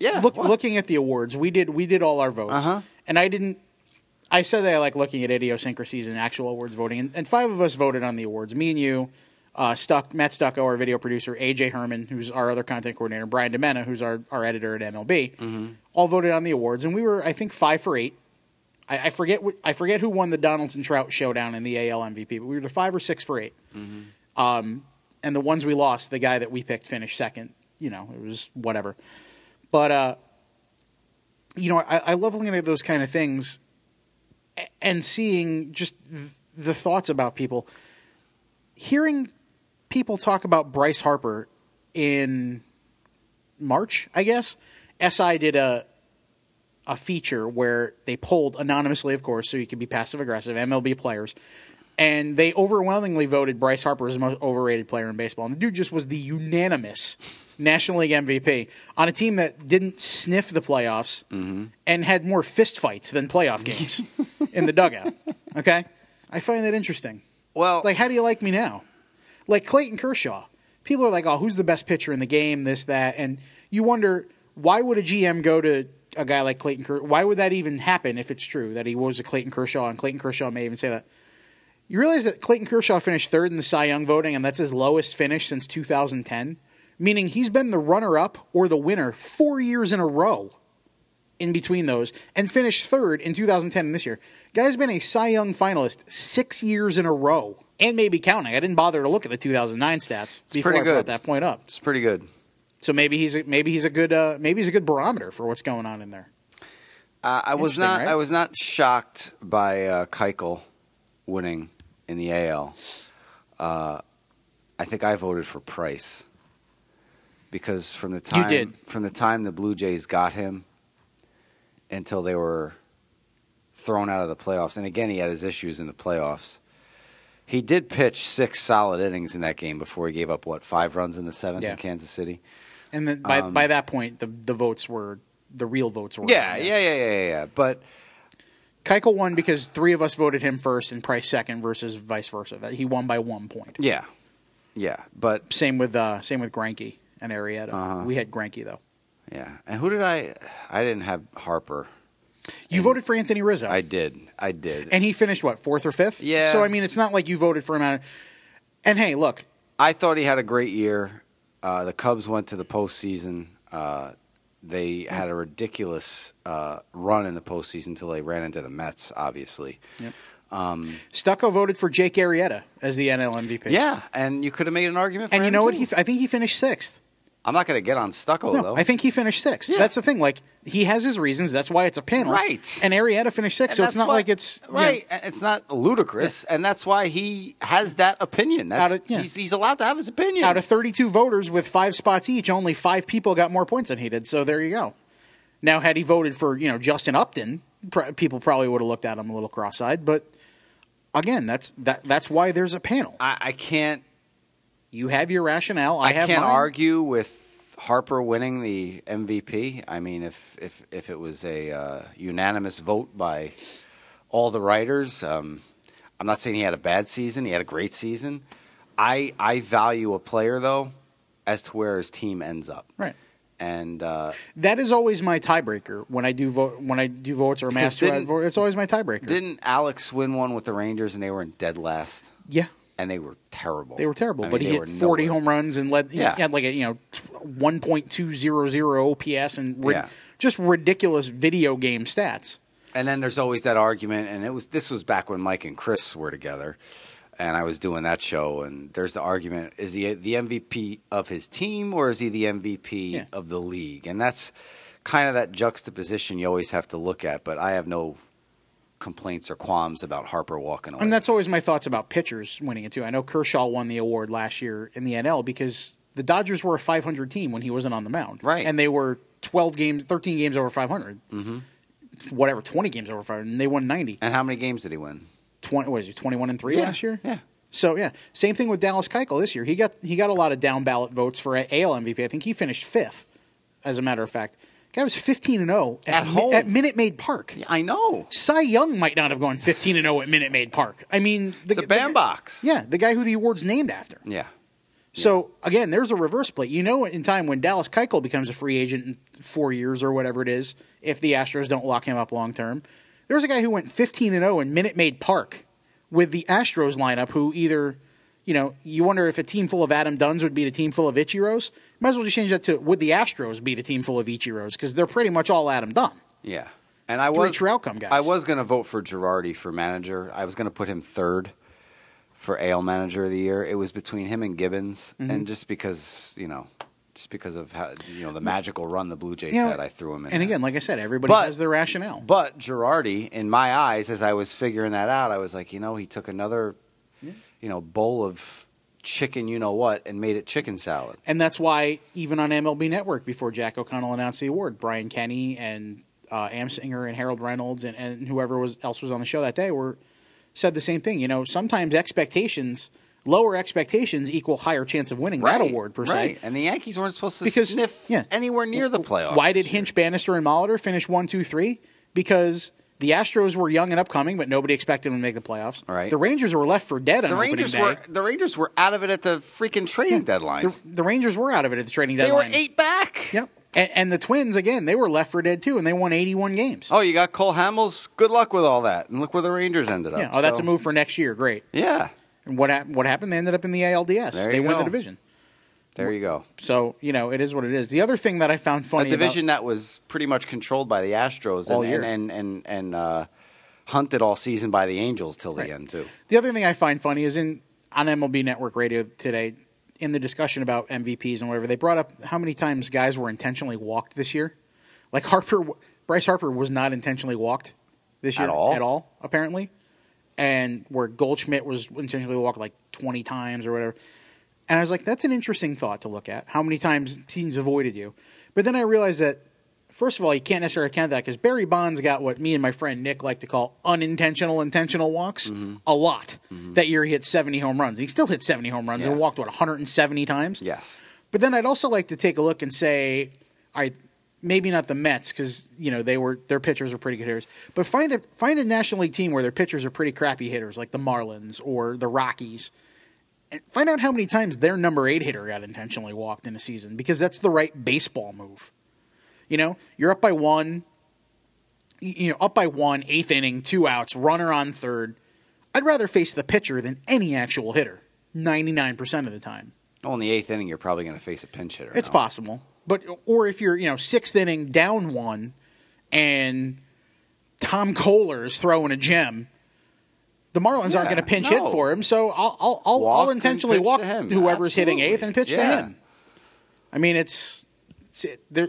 Speaker 2: Yeah,
Speaker 3: Look, looking at the awards, we did we did all our votes,
Speaker 2: Uh-huh.
Speaker 3: and I didn't. I said that I like looking at idiosyncrasies and actual awards voting, and, and five of us voted on the awards. Me and you, uh, Stuck, Matt Stucco, our video producer, AJ Herman, who's our other content coordinator, Brian DeMena, who's our, our editor at MLB,
Speaker 2: Mm-hmm.
Speaker 3: all voted on the awards, and we were I think five for eight. I, I forget wh- I forget who won the Donaldson Trout showdown in the AL MVP, but we were five or six for 8
Speaker 2: Mm-hmm.
Speaker 3: Um, and the ones we lost, the guy that we picked finished second. You know, it was whatever. But uh, you know, I, I love looking at those kind of things and seeing just the thoughts about people. Hearing people talk about Bryce Harper in March, I guess. SI did a a feature where they polled anonymously, of course, so you could be passive aggressive MLB players, and they overwhelmingly voted Bryce Harper as the most overrated player in baseball. And the dude just was the unanimous National League MVP on a team that didn't sniff the playoffs mm-hmm. and had more fistfights than playoff games <laughs> in the dugout. Okay, I find that interesting.
Speaker 2: Well,
Speaker 3: Like, how do you like me now? Like Clayton Kershaw. People are like, oh, who's the best pitcher in the game? This, that. And you wonder, why would a GM go to a guy like Clayton Kershaw? Why would that even happen if it's true that he was a Clayton Kershaw? And Clayton Kershaw may even say that. You realize that Clayton Kershaw finished third in the Cy Young voting, and that's his lowest finish since 2010? Meaning he's been the runner up or the winner four years in a row in between those and finished third in 2010 and this year. Guy's been a Cy Young finalist six years in a row and maybe counting. I didn't bother to look at the 2009 stats before
Speaker 2: pretty
Speaker 3: I brought that point up.
Speaker 2: it's pretty good.
Speaker 3: So maybe he's a, maybe he's a good uh, maybe he's a good barometer for what's going on in there.
Speaker 2: Uh, I was not.
Speaker 3: right?
Speaker 2: I was not shocked by uh, Keuchel winning in the AL. Uh, I think I voted for Price because from the time from the time the Blue Jays got him until they were thrown out of the playoffs, and again he had his issues in the playoffs. He did pitch six solid innings in that game before he gave up what five runs in the seventh
Speaker 3: Yeah.
Speaker 2: in Kansas City.
Speaker 3: And then by
Speaker 2: Um,
Speaker 3: by that point, the the votes were the real votes were
Speaker 2: Yeah, yeah, yeah, yeah, yeah. yeah. But
Speaker 3: Keuchel won because three of us voted him first and Price second versus vice versa. He won by one point.
Speaker 2: yeah, yeah. But
Speaker 3: Same with uh, same with Greinke and Arrieta.
Speaker 2: Uh-huh.
Speaker 3: We had Greinke though.
Speaker 2: Yeah, and who did I? I didn't have Harper.
Speaker 3: You voted for Anthony Rizzo.
Speaker 2: I did. I did.
Speaker 3: and he finished what fourth or fifth.
Speaker 2: Yeah.
Speaker 3: So I mean, it's not like you voted for him. Out of, and hey, look,
Speaker 2: I thought he had a great year. Uh, the Cubs went to the postseason. Uh, they had a ridiculous uh, run in the postseason until they ran into the Mets. Obviously.
Speaker 3: Yep.
Speaker 2: Um,
Speaker 3: Stucco voted for Jake Arrieta as the NL MVP.
Speaker 2: yeah, and you could have made an argument for
Speaker 3: And you know what? He, I think he finished sixth.
Speaker 2: I'm not going to get on Stucco
Speaker 3: No,
Speaker 2: though.
Speaker 3: I think he finished sixth.
Speaker 2: Yeah.
Speaker 3: That's the thing. Like he has his reasons. That's why it's a panel.
Speaker 2: Right.
Speaker 3: And Arrieta finished sixth, so it's not
Speaker 2: why-
Speaker 3: like it's you know,
Speaker 2: right. It's not ludicrous, and that's why he has that opinion. That's,
Speaker 3: of- yeah.
Speaker 2: he's, he's allowed to have his opinion.
Speaker 3: out of 32 voters with five spots each, only five people got more points than he did. So there you go. Now, had he voted for you know Justin Upton, pr- people probably would have looked at him a little cross-eyed. But again, that's that that's why there's a panel.
Speaker 2: I, I can't.
Speaker 3: You have your rationale. I,
Speaker 2: I, can't
Speaker 3: mine.
Speaker 2: argue with Harper winning the MVP. I mean, if if if it was a uh, unanimous vote by all the writers, um, I'm not saying he had a bad season. He had a great season. I I value a player though as to where his team ends up.
Speaker 3: Right.
Speaker 2: And uh,
Speaker 3: That is always my tiebreaker when I do vote when I do votes or master. vote, It's always my tiebreaker.
Speaker 2: didn't Alex win one with the Rangers and they were in dead last
Speaker 3: yeah,
Speaker 2: and they were terrible.
Speaker 3: they were terrible,
Speaker 2: I mean,
Speaker 3: but he hit 40
Speaker 2: nowhere.
Speaker 3: home runs and led.
Speaker 2: Yeah.
Speaker 3: Had like a you know 1.200 OPS and ri-
Speaker 2: Yeah.
Speaker 3: just ridiculous video game stats.
Speaker 2: And then there's always that argument, and it was this was back when Mike and Chris were together, and I was doing that show. And there's the argument: is he the MVP of his team, or is he the MVP
Speaker 3: Yeah.
Speaker 2: of the league? And that's kind of that juxtaposition you always have to look at. But I have no complaints or qualms about Harper walking away.
Speaker 3: And that's always my thoughts about pitchers winning it too. I know Kershaw won the award last year in the NL because the Dodgers were a 500 team when he wasn't on the mound,
Speaker 2: Right.
Speaker 3: And they were 12 games, 13 games over 500, mm-hmm. whatever, 20 games over 500, and they won 90.
Speaker 2: and how many games did he win?
Speaker 3: 20, what is he, 21 and three
Speaker 2: Yeah,
Speaker 3: last year?
Speaker 2: yeah.
Speaker 3: So yeah, same thing with Dallas Keuchel this year. He got he got a lot of down ballot votes for AL MVP. I think he finished fifth, as a matter of fact. Guy was 15 and 0
Speaker 2: At
Speaker 3: Mi-
Speaker 2: home.
Speaker 3: at Minute Maid Park.
Speaker 2: Yeah, I know.
Speaker 3: Cy Young might not have gone 15 and 0 at Minute Maid Park. I mean, the,
Speaker 2: It's a
Speaker 3: the-
Speaker 2: bandbox.
Speaker 3: Yeah, the guy who the award's named after.
Speaker 2: Yeah.
Speaker 3: So again, there's a reverse split. You know, in time when Dallas Keuchel becomes a free agent in four years or whatever it is, if the Astros don't lock him up long term, there's a guy who went 15 and 0 in Minute Maid Park with the Astros lineup. Who either, you know, you wonder if a team full of Adam Duns would beat a team full of Ichiros. Might as well just change that to would the Astros beat a team full of Ichiros because they're pretty much all Adam Dunn.
Speaker 2: Yeah. And I
Speaker 3: Three
Speaker 2: was
Speaker 3: outcome guys.
Speaker 2: I was going to vote for Girardi for manager. I was going to put him third for AL Manager of the Year. It was between him and Gibbons,
Speaker 3: Mm-hmm.
Speaker 2: and just because you know, just because of how you know the magical run the Blue Jays
Speaker 3: You know,
Speaker 2: had, I threw him in.
Speaker 3: And
Speaker 2: there.
Speaker 3: again, like I said, everybody
Speaker 2: But-
Speaker 3: has their rationale.
Speaker 2: But Girardi, in my eyes, as I was figuring that out, I was like, you know, he took another, you know, bowl of chicken, you know what, and made it chicken salad.
Speaker 3: And that's why even on MLB Network, before Jack O'Connell announced the award, Brian Kenny and uh, Amsinger and Harold Reynolds and, and whoever was else was on the show that day were said the same thing. You know, sometimes expectations, lower expectations, equal higher chance of winning that award per
Speaker 2: right.
Speaker 3: se.
Speaker 2: And the Yankees weren't supposed to
Speaker 3: Because-
Speaker 2: sniff
Speaker 3: yeah.
Speaker 2: anywhere near the playoffs.
Speaker 3: Why did. Hinch, Banister, and Molitor finish one, two, three? Because the Astros were young and upcoming, but nobody expected them to make the playoffs.
Speaker 2: Right.
Speaker 3: The Rangers were left for dead on
Speaker 2: The
Speaker 3: opening
Speaker 2: Rangers
Speaker 3: day.
Speaker 2: were the Rangers were out of it at the freaking trading deadline.
Speaker 3: the, the Rangers were out of it at the trading deadline.
Speaker 2: they were eight back.
Speaker 3: Yep. And, and the Twins again, they were left for dead too, and they won 81 games.
Speaker 2: Oh, you got Cole Hamels. Good luck with all that. And look where the Rangers ended up.
Speaker 3: yeah. Oh, that's a move for next year. Great.
Speaker 2: Yeah.
Speaker 3: And what hap- what happened? They ended up in the ALDS.
Speaker 2: There
Speaker 3: they
Speaker 2: you
Speaker 3: won the division.
Speaker 2: There you go.
Speaker 3: So you know it is what it is. The other thing that I found funny, A
Speaker 2: division that was pretty much controlled by the Astros
Speaker 3: All
Speaker 2: and
Speaker 3: year.
Speaker 2: and and and, and uh, hunted all season by the Angels till the
Speaker 3: Right.
Speaker 2: end too.
Speaker 3: The other thing I find funny is in on MLB Network Radio today, in the discussion about MVPs and whatever, they brought up how many times guys were intentionally walked this year. Like Harper, Bryce Harper was not intentionally walked this year
Speaker 2: At all?
Speaker 3: At all, apparently. And where Goldschmidt was intentionally walked like twenty times or whatever. And I was like, that's an interesting thought to look at. How many times teams avoided you? But then I realized that First of all, you can't necessarily count that because Barry Bonds got what me and my friend Nick like to call unintentional intentional walks
Speaker 2: Mm-hmm.
Speaker 3: a lot. That year he hit 70 home runs. He still hit 70 home runs
Speaker 2: Yeah.
Speaker 3: and walked, what, 170 times?
Speaker 2: Yes.
Speaker 3: But then I'd also like to take a look and say, all right, maybe not the Mets because you know they were their pitchers are pretty good hitters, but find a find a National League team where their pitchers are pretty crappy hitters, like the Marlins or the Rockies, find out how many times their number eight hitter got intentionally walked in a season because that's the right baseball move. You know, you're up by one, you know, up by one, eighth inning, two outs, runner on third. I'd rather face the pitcher than any actual hitter, ninety nine percent of the time.
Speaker 2: Well, in the eighth inning, you're probably going to face a pinch hitter.
Speaker 3: It's
Speaker 2: now.
Speaker 3: possible, but or if you're you know sixth inning down one, and Tom Koehler is throwing a gem, the Marlins aren't going to pinch
Speaker 2: no.
Speaker 3: hit for him. So I'll I'll I'll, I'll intentionally walk
Speaker 2: to
Speaker 3: whoever's hitting eighth and pitch to
Speaker 2: Yeah.
Speaker 3: him. I mean, it's, it's it- there.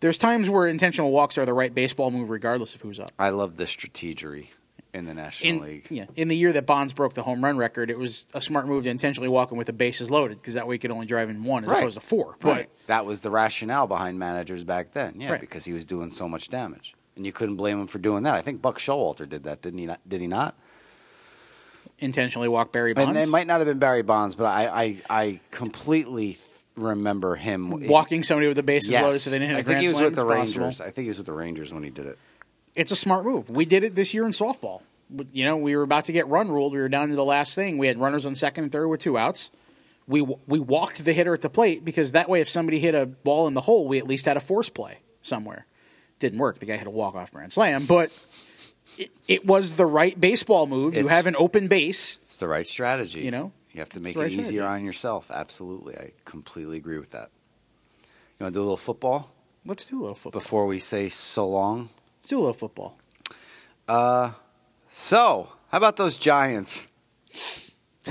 Speaker 3: There's times where intentional walks are the right baseball move, regardless of who's up.
Speaker 2: I love the strategery in the National
Speaker 3: In,
Speaker 2: League.
Speaker 3: yeah, in the year that Bonds broke the home run record, it was a smart move to intentionally walk him with the bases loaded because that way he could only drive in one as
Speaker 2: Right.
Speaker 3: opposed to four. But
Speaker 2: Right. That was the rationale behind managers back then. Yeah,
Speaker 3: Right.
Speaker 2: because he was doing so much damage, and you couldn't blame him for doing that. I think Buck Showalter did that, didn't he? Not, did he not?
Speaker 3: Intentionally walk Barry Bonds.
Speaker 2: And it might not have been Barry Bonds, but I, I, I completely remember him
Speaker 3: walking somebody with the bases
Speaker 2: Yes.
Speaker 3: loaded so they didn't hit a
Speaker 2: I think
Speaker 3: grand
Speaker 2: he was
Speaker 3: slam.
Speaker 2: with the
Speaker 3: It's possible.
Speaker 2: Rangers. I think he was with the Rangers when he did it.
Speaker 3: It's a smart move. We did it this year in softball. You know, we were about to get run ruled. We were down to the last thing. We had runners on second and third with two outs. We we walked the hitter at the plate because that way, if somebody hit a ball in the hole, we at least had a force play somewhere. Didn't work. The guy hit a walk off grand slam, but it, it was the right baseball move. you have an open base.
Speaker 2: It's the right strategy.
Speaker 3: You know?
Speaker 2: you have to make
Speaker 3: right
Speaker 2: it easier
Speaker 3: strategy.
Speaker 2: on yourself. Absolutely, I completely agree with that. You want to do a little football
Speaker 3: Let's do a little football.
Speaker 2: before we say so long?
Speaker 3: Let's do a little football.
Speaker 2: Uh, So, how about those Giants? <laughs>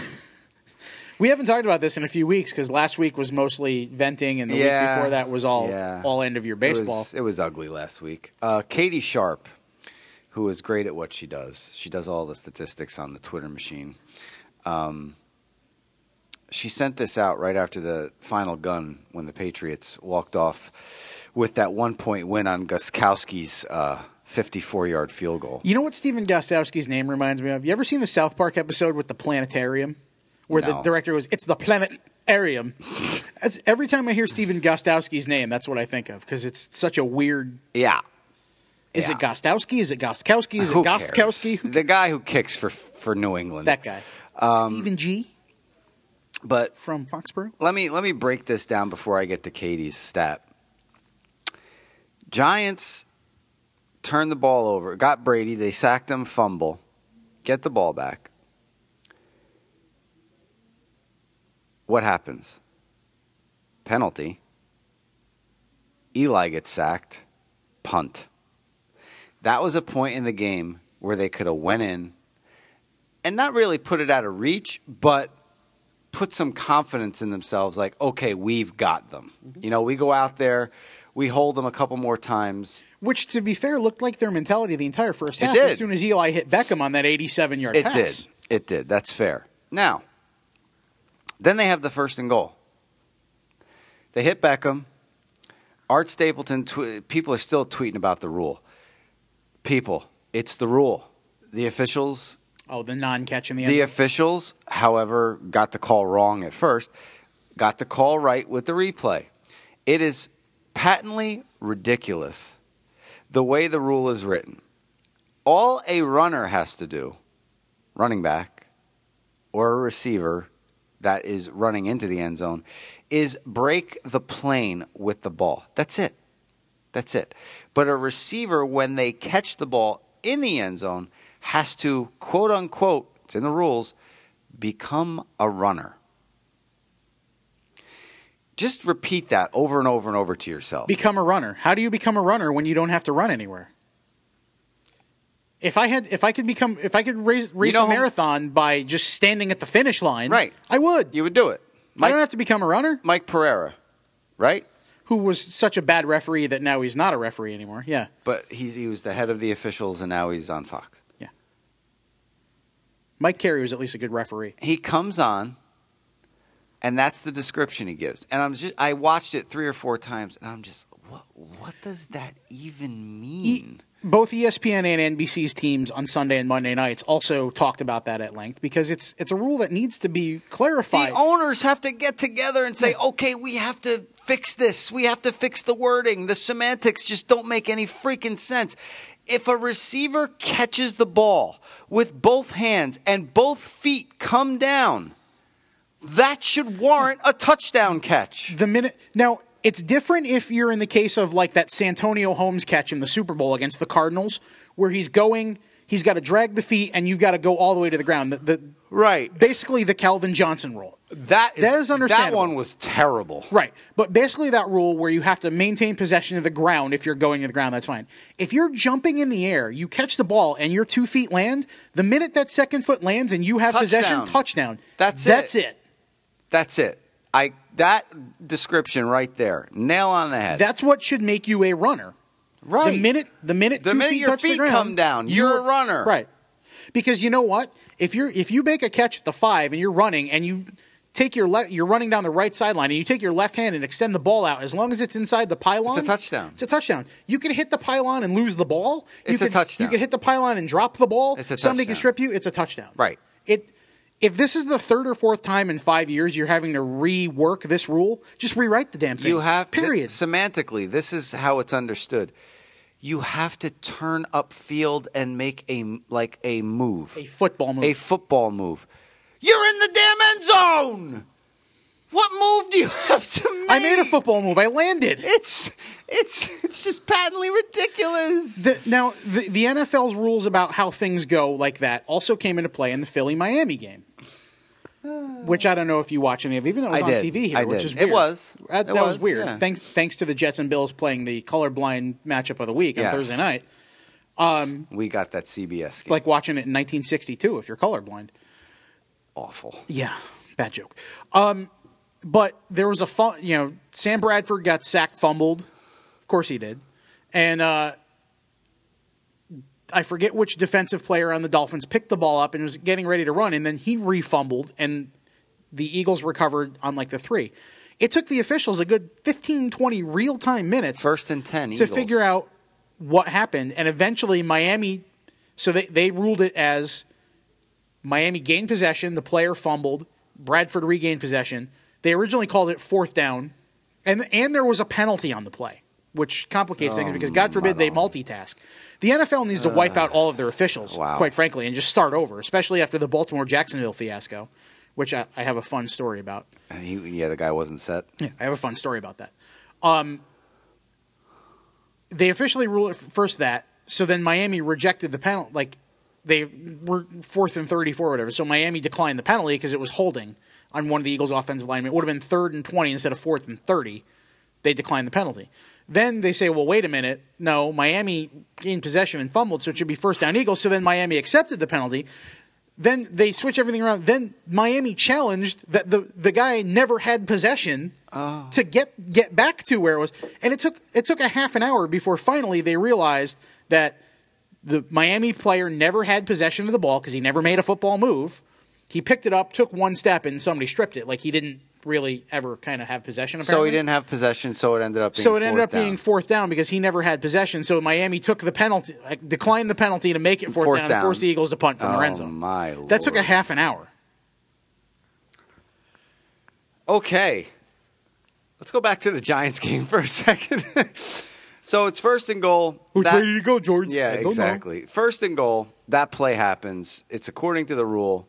Speaker 3: We haven't talked about this in a few weeks because last week was mostly venting, and the
Speaker 2: Yeah.
Speaker 3: week before that was all
Speaker 2: Yeah.
Speaker 3: all end of
Speaker 2: It
Speaker 3: baseball.
Speaker 2: was, it was ugly last week. Uh, Katie Sharp, who is great at what she does, she does all the statistics on the Twitter machine. Um, she sent this out right after the final gun when the Patriots walked off with that one point win on Gostkowski's uh, 54 yard field goal.
Speaker 3: You know what Stephen Gostowski's name reminds me of? You ever seen the South Park episode with the planetarium? Where the director goes, It's the planetarium. <laughs> Every time I hear Stephen Gostowski's name, that's what I think of because it's such a weird.
Speaker 2: Yeah.
Speaker 3: Is
Speaker 2: Yeah.
Speaker 3: it Gostowski? Is it Gostkowski? Is it
Speaker 2: Who cares?
Speaker 3: Gostkowski? Who-
Speaker 2: The guy who kicks for, for New England.
Speaker 3: That guy.
Speaker 2: Um,
Speaker 3: Stephen G.
Speaker 2: But
Speaker 3: from Foxborough.
Speaker 2: let me let me break this down before I get to Katie's stat. Giants turn the ball over, got Brady, they sacked him, fumble, get the ball back. What happens? Penalty. Eli gets sacked, punt. That was a point in the game where they could have went in and not really put it out of reach, but put some confidence in themselves like, okay, we've got them.
Speaker 3: Mm-hmm.
Speaker 2: You know, we go out there, we hold them a couple more times.
Speaker 3: Which, to be fair, looked like their mentality the entire first half. As soon as Eli hit Beckham on that 87 yard pass.
Speaker 2: It
Speaker 3: pass.
Speaker 2: did. It did. That's fair. Now, then they have the first and goal. They hit Beckham. Art Stapleton, tw- people are still tweeting about the rule. People, it's the rule. The officials
Speaker 3: Oh, the non catch in the.
Speaker 2: The officials, however, got the call wrong at first, got the call right with the replay. It is patently ridiculous the way the rule is written. All a runner has to do, running back or a receiver that is running into the end zone, is break the plane with the ball. That's it. That's it. But a receiver, when they catch the ball in the end zone, has to, quote unquote, it's in the rules, become a runner. Just repeat that over and over and over to yourself.
Speaker 3: become a runner. How do you become a runner when you don't have to run anywhere? If I had, if I could become, if I could race, race
Speaker 2: know
Speaker 3: a marathon by just standing at the finish line,
Speaker 2: Right.
Speaker 3: I would.
Speaker 2: you would do it.
Speaker 3: Mike, I don't have to become a runner.
Speaker 2: Mike Pereira, right?
Speaker 3: Who was such a bad referee that now he's not a referee anymore. Yeah,
Speaker 2: But he's, he was the head of the officials and now he's on Fox. Yeah.
Speaker 3: Mike Carey was at least a good referee.
Speaker 2: he comes on and that's the description he gives and i'm just i watched it three or four times and i'm just what what does that even
Speaker 3: E-
Speaker 2: mean
Speaker 3: both ESPN and NBC's teams on Sunday and Monday nights also talked about that at length because it's it's a rule that needs to be clarified.
Speaker 2: the owners have to get together and say okay we have to fix this. We have to fix the wording. The semantics just don't make any freaking sense. If a receiver catches the ball with both hands and both feet come down that should warrant a touchdown catch.
Speaker 3: The minute now it's different if you're in the case of like that Santonio Holmes catch in the Super Bowl against the Cardinals where he's going he's got to drag the feet and you've got to go all the way to the ground the, the
Speaker 2: right
Speaker 3: basically the Calvin Johnson rule
Speaker 2: That is,
Speaker 3: That is
Speaker 2: That one was terrible.
Speaker 3: right but basically that rule where you have to maintain possession of the ground if you're going to the ground that's fine if you're jumping in the air you catch the ball and your two feet land the minute that second foot lands and you have possession
Speaker 2: Touchdown.
Speaker 3: touchdown
Speaker 2: That's
Speaker 3: that's
Speaker 2: it.
Speaker 3: it.
Speaker 2: That's it. I that description right there, nail on the head.
Speaker 3: that's what should make you a runner
Speaker 2: right.
Speaker 3: The minute the minute
Speaker 2: The
Speaker 3: two
Speaker 2: minute
Speaker 3: feet
Speaker 2: your
Speaker 3: touch the
Speaker 2: feet
Speaker 3: ground,
Speaker 2: come down, you're a runner.
Speaker 3: Right. Because you know what? If you're if you make a catch at the five and you're running and you take your left you're running down the right sideline and you take your left hand and extend the ball out as long as it's inside the pylon.
Speaker 2: It's a touchdown.
Speaker 3: It's a touchdown. You can hit the pylon and lose the ball. You
Speaker 2: It's a touchdown.
Speaker 3: You could hit the pylon and drop the ball.
Speaker 2: It's a
Speaker 3: Somebody can strip you. It's a touchdown.
Speaker 2: Right.
Speaker 3: It if this is the third or fourth time in five years you're having to rework this rule, just rewrite the damn thing.
Speaker 2: you have
Speaker 3: period.
Speaker 2: th- semantically, this is how it's understood. You have to turn upfield and make a like a move,
Speaker 3: a football move.
Speaker 2: a football move. You're in the damn end zone. What move do you <laughs> have to make?
Speaker 3: I made a football move. I landed.
Speaker 2: It's it's it's just patently ridiculous.
Speaker 3: The, now, the, the NFL's rules about how things go like that also came into play in the Philly Miami game, which I don't know if you watch any of, even though it was
Speaker 2: I
Speaker 3: on
Speaker 2: did.
Speaker 3: TV here,
Speaker 2: I
Speaker 3: which
Speaker 2: did.
Speaker 3: is
Speaker 2: It was.
Speaker 3: that,
Speaker 2: It
Speaker 3: that was,
Speaker 2: was,
Speaker 3: weird.
Speaker 2: yeah.
Speaker 3: Thanks, thanks to the Jets and Bills playing the colorblind matchup of the week on
Speaker 2: Yes.
Speaker 3: Thursday night.
Speaker 2: We got that CBS.
Speaker 3: It's like watching it in 1962 if you're colorblind.
Speaker 2: awful.
Speaker 3: Yeah, bad joke. Um, but there was a fun, you know, Sam Bradford got sacked, fumbled. Of course he did. And uh, I forget which defensive player on the Dolphins picked the ball up and was getting ready to run, and then he refumbled, and the Eagles recovered on like the three. It took the officials a good 15, 20 real time minutes
Speaker 2: First and ten.
Speaker 3: to figure out what happened. And eventually, Miami, so they, they ruled it as Miami gained possession, the player fumbled, Bradford regained possession. They originally called it fourth down, and and there was a penalty on the play, which complicates things oh, because God forbid they multitask. The NFL needs to wipe out all of their officials,
Speaker 2: Wow.
Speaker 3: quite frankly, and just start over, especially after the Baltimore Jacksonville fiasco, which I, I have a fun story about.
Speaker 2: He, yeah, the guy wasn't set.
Speaker 3: Yeah, I have a fun story about that. Um, they officially ruled it first that, so then Miami rejected the penalty. Like they were fourth and thirty-four, or whatever. So Miami declined the penalty because it was holding on one of the Eagles' offensive linemen. It would have been third and twenty instead of fourth and thirty. They declined the penalty. Then they say, well, wait a minute. No, Miami gained possession and fumbled, so it should be first down Eagles. So then Miami accepted the penalty. Then they switch everything around. Then Miami challenged that the the guy never had possession ah. to get get back to where it was, and it took it took a half an hour before finally they realized that the Miami player never had possession of the ball because he never made a football move. He picked it up, took one step, and somebody stripped it. Like he didn't really ever kind of have possession.
Speaker 2: So he didn't have possession, so it ended up being
Speaker 3: So it ended
Speaker 2: fourth
Speaker 3: up being
Speaker 2: down.
Speaker 3: fourth down because he never had possession. So Miami took the penalty, like, declined the penalty to make it fourth,
Speaker 2: Fourth
Speaker 3: down,
Speaker 2: down.
Speaker 3: and forced the Eagles to punt from the
Speaker 2: Oh,
Speaker 3: zone.
Speaker 2: my
Speaker 3: That took a half an hour.
Speaker 2: Okay. Let's go back to the Giants game for a second. <laughs> so it's first and goal. That-
Speaker 3: to go, George?
Speaker 2: Yeah, exactly. First and goal. That play happens. It's according to the rule.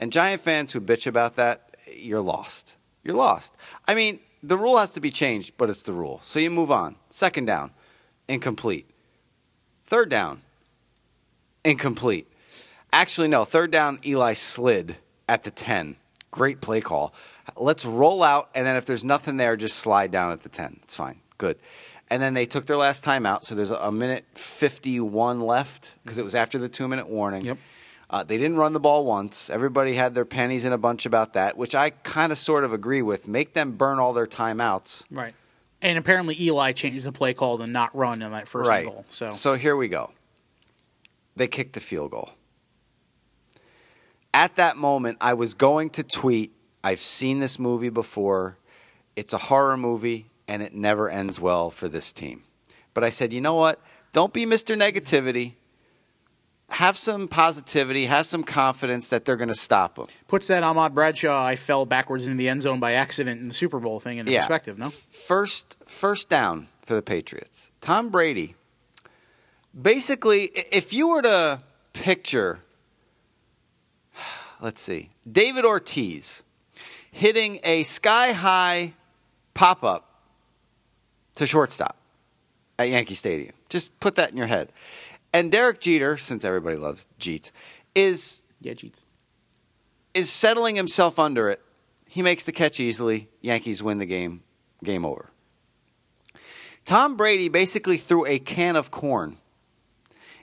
Speaker 2: And Giant fans who bitch about that, you're lost. You're lost. I mean, the rule has to be changed, but it's the rule. So you move on. Second down, incomplete. Third down, incomplete. Actually, no. Third down, Eli slid at the 10. Great play call. Let's roll out, and then if there's nothing there, just slide down at the 10. It's fine. Good. And then they took their last timeout, so there's a, minute 51 left because it was after the two minute warning.
Speaker 3: Yep.
Speaker 2: Uh, they didn't run the ball once. Everybody had their pennies in a bunch about that, which I kind of sort of agree with. Make them burn all their timeouts.
Speaker 3: Right. And apparently Eli changed the play call to not run on that first and goal. So,
Speaker 2: so here we go. They kicked the field goal. At that moment, I was going to tweet, I've seen this movie before. It's a horror movie, and it never ends well for this team. But I said, you know what? Don't be Mr. Negativity. Have some positivity, have some confidence that they're going to stop them.
Speaker 3: puts that Ahmad Bradshaw I fell backwards into the end zone by accident in the Super Bowl thing into perspective, no?
Speaker 2: First, first down for the Patriots. Tom Brady. Basically, if you were to picture, <sighs> let's see, David Ortiz hitting a sky high pop up to shortstop at Yankee Stadium. Just put that in your head. And Derek Jeter, since everybody loves Jeets, is
Speaker 3: Yeah, Jeets.
Speaker 2: is settling himself under it. He makes the catch easily. Yankees win the game. Game over. Tom Brady basically threw a can of corn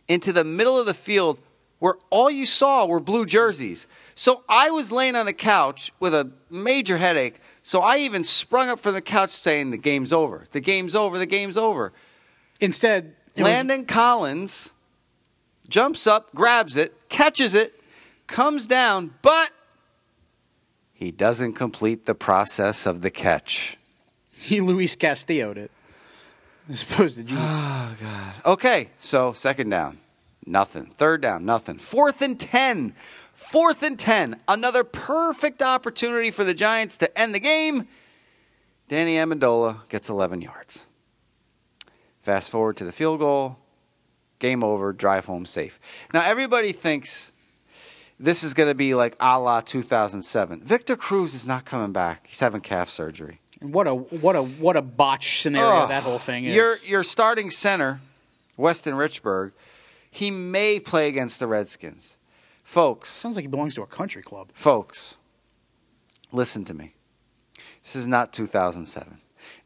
Speaker 2: into the middle of the field where all you saw were blue jerseys. So I was laying on the couch with a major headache. So I even sprung up from the couch saying, The game's over. The game's over. The game's over.
Speaker 3: Instead, it was-
Speaker 2: Landon Collins jumps up, grabs it, catches it, comes down, but he doesn't complete the process of the catch. <laughs>
Speaker 3: he Luis Castillo'd it <laughs> as opposed to Jeets.
Speaker 2: Oh, ah, God. Okay, so second down, nothing. Third down, nothing. Fourth and 10. Fourth and 10. Another perfect opportunity for the Giants to end the game. Danny Amendola gets 11 yards. Fast forward to the field goal. Game over. Drive home safe. Now, everybody thinks this is going to be like a la 2007. Victor Cruz is not coming back. He's having calf surgery.
Speaker 3: And what a what a what a botch scenario
Speaker 2: Oh,
Speaker 3: that whole thing is.
Speaker 2: Your your starting center, Weston Richburg, he may play against the Redskins. Folks,
Speaker 3: Sounds like he belongs to a country club.
Speaker 2: folks, listen to me. This is not 2007.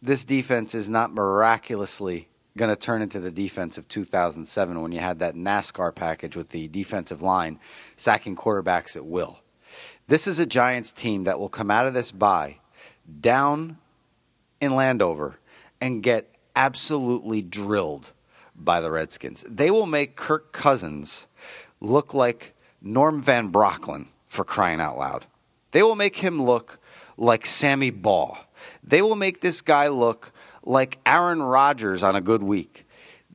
Speaker 2: This defense is not miraculously going to turn into the defense of 2007 when you had that NASCAR package with the defensive line sacking quarterbacks at will. This is a Giants team that will come out of this bye down in Landover and get absolutely drilled by the Redskins. They will make Kirk Cousins look like Norm Van Brocklin for crying out loud. They will make him look like Sammy Baugh. They will make this guy look like Aaron Rodgers on a good week.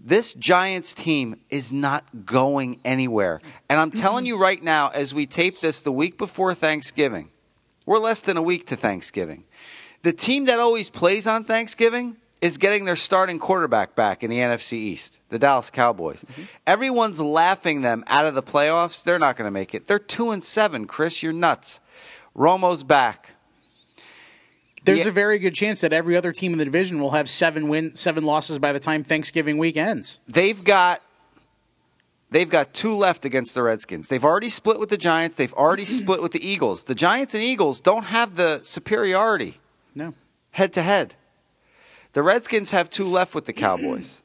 Speaker 2: This Giants team is not going anywhere. And I'm telling you right now, as we tape this the week before Thanksgiving, we're less than a week to Thanksgiving. The team that always plays on Thanksgiving is getting their starting quarterback back in the NFC East, the Dallas Cowboys. Mm-hmm. Everyone's laughing them out of the playoffs. They're not going to make it. They're 2 and 7, Chris, you're nuts. Romo's back.
Speaker 3: There's
Speaker 2: Yeah.
Speaker 3: a very good chance that every other team in the division will have seven win seven losses by the time Thanksgiving week ends.
Speaker 2: They've got they've got two left against the Redskins. They've already split with the Giants. They've already <clears throat> split with the Eagles. The Giants and Eagles don't have the superiority.
Speaker 3: No.
Speaker 2: head to head. The Redskins have two left with the <clears throat> Cowboys.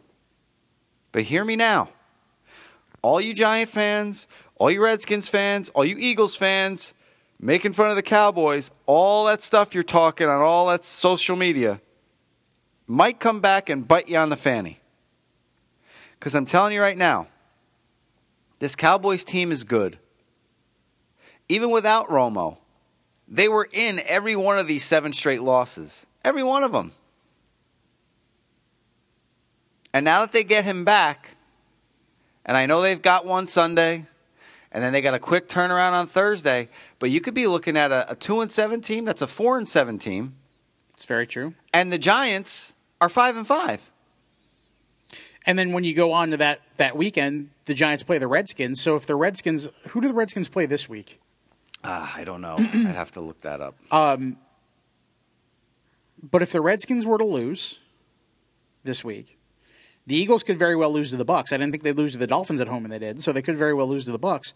Speaker 2: But hear me now. All you Giant fans, all you Redskins fans, all you Eagles fans, making fun of the Cowboys, all that stuff you're talking on all that social media might come back and bite you on the fanny. Because I'm telling you right now, this Cowboys team is good. Even without Romo, they were in every one of these seven straight losses. Every one of them. And now that they get him back, and I know they've got one Sunday, and then they got a quick turnaround on Thursday, but you could be looking at a, a two and seven team that's a four and seven team,
Speaker 3: It's very true.
Speaker 2: and the Giants are five and five.
Speaker 3: And then when you go on to that that weekend, the Giants play the Redskins. So if the Redskins, who do the Redskins play this week?
Speaker 2: Ah, I don't know. <clears throat> I'd have to look that up.
Speaker 3: Um, But if the Redskins were to lose this week, the Eagles could very well lose to the Bucks. I didn't think they'd lose to the Dolphins at home, and they did. So they could very well lose to the Bucks.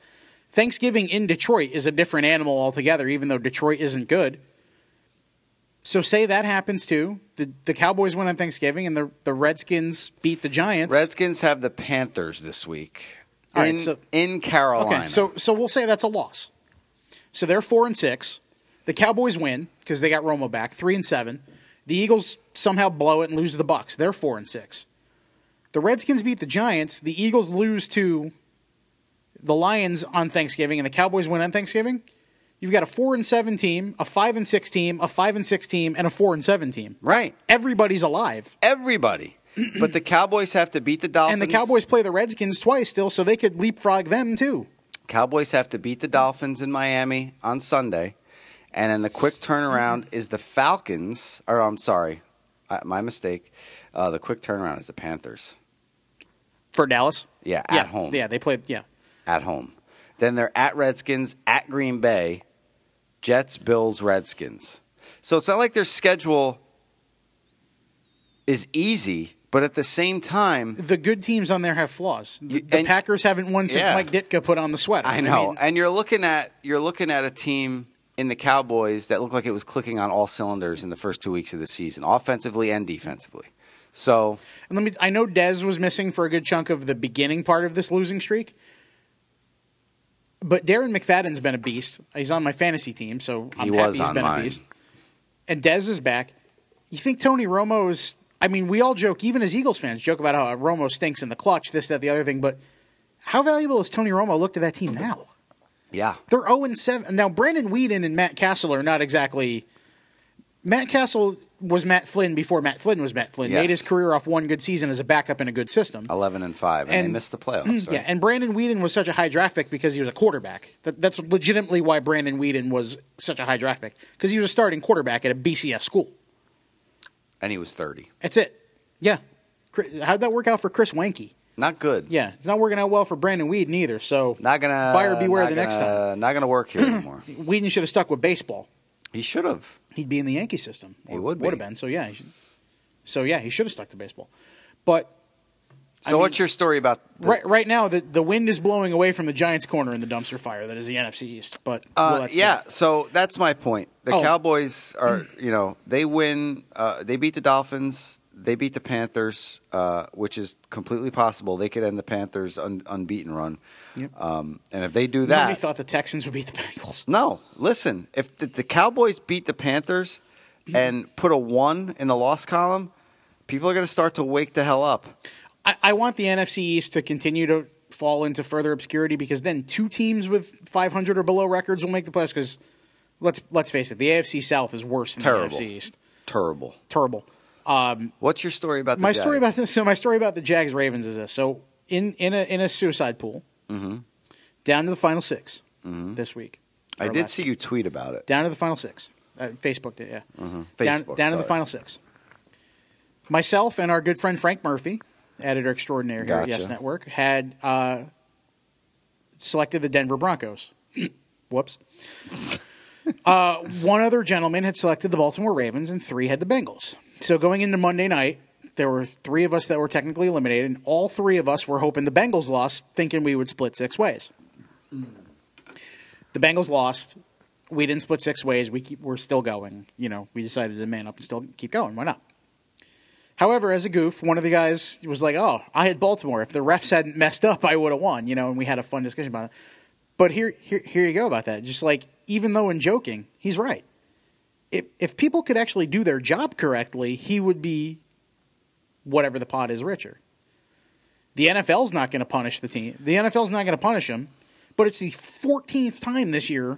Speaker 3: Thanksgiving in Detroit is a different animal altogether, even though Detroit isn't good. So say that happens too. The the Cowboys win on Thanksgiving, and the the Redskins beat the Giants.
Speaker 2: Redskins have the Panthers this week
Speaker 3: All right,
Speaker 2: in,
Speaker 3: so-
Speaker 2: in Carolina.
Speaker 3: Okay, so so we'll say that's a loss. So they're four and six. The Cowboys win because they got Romo back, three and seven. The Eagles somehow blow it and lose to the Bucks. They're four and six. The Redskins beat the Giants. The Eagles lose to the Lions on Thanksgiving, and the Cowboys win on Thanksgiving. You've got a four and seven team, a five and six team, a five and six team, and a four and seven team.
Speaker 2: right,
Speaker 3: Everybody's alive.
Speaker 2: everybody. <clears throat> but the Cowboys have to beat the Dolphins.
Speaker 3: And the Cowboys play the Redskins twice still, so they could leapfrog them too.
Speaker 2: Cowboys have to beat the Dolphins in Miami on Sunday, and then the quick turnaround is the Falcons. Or I'm sorry, my mistake. Uh, the quick turnaround is the Panthers.
Speaker 3: For Dallas?
Speaker 2: Yeah,
Speaker 3: yeah,
Speaker 2: at home.
Speaker 3: Yeah, they played. Yeah,
Speaker 2: At home. Then they're at Redskins, at Green Bay, Jets, Bills, Redskins. So it's not like their schedule is easy, but at the same time,
Speaker 3: the good teams on there have flaws. The,
Speaker 2: You-
Speaker 3: the Packers haven't won since
Speaker 2: Yeah.
Speaker 3: Mike Ditka put on the sweater.
Speaker 2: I know.
Speaker 3: mean,
Speaker 2: and you're looking at you're looking at a team in the Cowboys that looked like it was clicking on all cylinders in the first two weeks of the season, offensively and defensively. So
Speaker 3: and let me. I know Dez was missing for a good chunk of the beginning part of this losing streak, but Darren McFadden's been a beast. He's on my fantasy team, so I'm
Speaker 2: He
Speaker 3: happy he's been
Speaker 2: mine.
Speaker 3: a beast. And Dez is back. You think Tony Romo is? I mean, we all joke, even as Eagles fans, joke about how Romo stinks in the clutch, this, that, the other thing. But how valuable is Tony Romo looked to that team now?
Speaker 2: yeah,
Speaker 3: They're 0 and 7. Now, Brandon Weeden and Matt Cassel are not exactly. Matt Cassel was Matt Flynn before Matt Flynn was Matt Flynn.
Speaker 2: Yes.
Speaker 3: Made his career off one good season as a backup in a good system.
Speaker 2: eleven and five, and,
Speaker 3: And-
Speaker 2: they missed the playoffs. Mm, right?
Speaker 3: Yeah, and Brandon Weeden was such a high draft pick because he was a quarterback. That, that's legitimately why Brandon Weeden was such a high draft pick because he was a starting quarterback at a BCS school.
Speaker 2: and he was thirty.
Speaker 3: That's it. Yeah. How'd that work out for Chris Wanky?
Speaker 2: Not good.
Speaker 3: Yeah, it's not working out well for Brandon Weeden either. So
Speaker 2: Not gonna
Speaker 3: buyer beware the next
Speaker 2: gonna-
Speaker 3: time.
Speaker 2: Not gonna work here anymore. <clears throat>
Speaker 3: Weeden should have stuck with baseball.
Speaker 2: He should have.
Speaker 3: he'd be in the Yankee system.
Speaker 2: He
Speaker 3: Or
Speaker 2: would
Speaker 3: would
Speaker 2: be.
Speaker 3: have been. So yeah, he should, so yeah, he should have stuck to baseball. But
Speaker 2: So
Speaker 3: I mean-
Speaker 2: what's your story about? The,
Speaker 3: right right now, the the wind is blowing away from the Giants' corner in the dumpster fire that is the NFC East. But
Speaker 2: Uh,
Speaker 3: well,
Speaker 2: yeah, so that's my point. The
Speaker 3: Oh.
Speaker 2: Cowboys are, you know, they win. Uh, they beat the Dolphins. They beat the Panthers, uh, which is completely possible. They could end the Panthers' un- unbeaten run.
Speaker 3: Yep.
Speaker 2: Um, and if they do that, nobody
Speaker 3: thought the Texans would beat the Bengals.
Speaker 2: no, listen. If the, the Cowboys beat the Panthers and put a one in the loss column, people are going to start to wake the hell up.
Speaker 3: I, I want the NFC East to continue to fall into further obscurity because then two teams with 500 or below records will make the playoffs. Because let's let's face it, the AFC South is worse than
Speaker 2: Terrible.
Speaker 3: the AFC East.
Speaker 2: Terrible.
Speaker 3: Terrible.
Speaker 2: What's your story about the
Speaker 3: my story about this. So my story about the Jags Ravens is this. So in in a in a suicide pool,
Speaker 2: Mm-hmm.
Speaker 3: down to the final 6 this week.
Speaker 2: I did see you tweet about it.
Speaker 3: down to the final six. Uh, Facebook did, yeah. Down,
Speaker 2: Mm-hmm. Facebook,
Speaker 3: down to the final six. Myself and our good friend Frank Murphy, editor extraordinaire here at. Yes Network, had uh, selected the Denver Broncos. <clears throat> Whoops. <laughs> uh, one other gentleman had selected the Baltimore Ravens, and three had the Bengals. So going into Monday night, there were three of us that were technically eliminated, and all three of us were hoping the Bengals lost, thinking we would split six ways. The Bengals lost. We didn't split six ways. We keep, we're still going. You know, we decided to man up and still keep going. Why not? However, as a goof, one of the guys was like, "Oh, I had Baltimore. If the refs hadn't messed up, I would have won." You know, and we had a fun discussion about it. But here, here, here you go about that. Just like even though in joking, he's right. If if people could actually do their job correctly, he would be whatever the pot is richer. The NFL's not going to punish the team. The NFL's not going to punish him. But it's the 14th time this year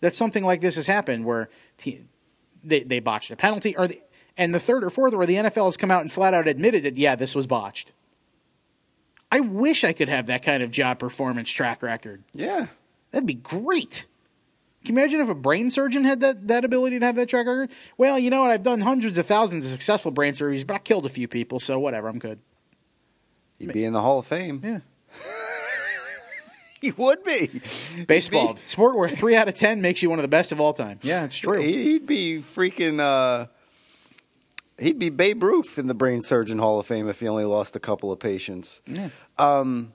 Speaker 3: that something like this has happened where te- they they botched a penalty or the, and the third or fourth where the NFL has come out and flat out admitted it. Yeah, this was botched. I wish I could have that kind of job performance track record.
Speaker 2: Yeah.
Speaker 3: That'd be great. Can you imagine if a brain surgeon had that, that ability to have that track record? Well, you know what? I've done hundreds of thousands of successful brain surgeries, but I killed a few people, so whatever, I'm good.
Speaker 2: He'd be in the Hall of Fame.
Speaker 3: Yeah. <laughs>
Speaker 2: He would be.
Speaker 3: Baseball, sport where three out of ten makes you one of the best of all time. Yeah, it's true.
Speaker 2: He- He'd be freaking. Uh, he'd be Babe Ruth in the Brain Surgeon Hall of Fame if he only lost a couple of patients.
Speaker 3: Yeah.
Speaker 2: Um,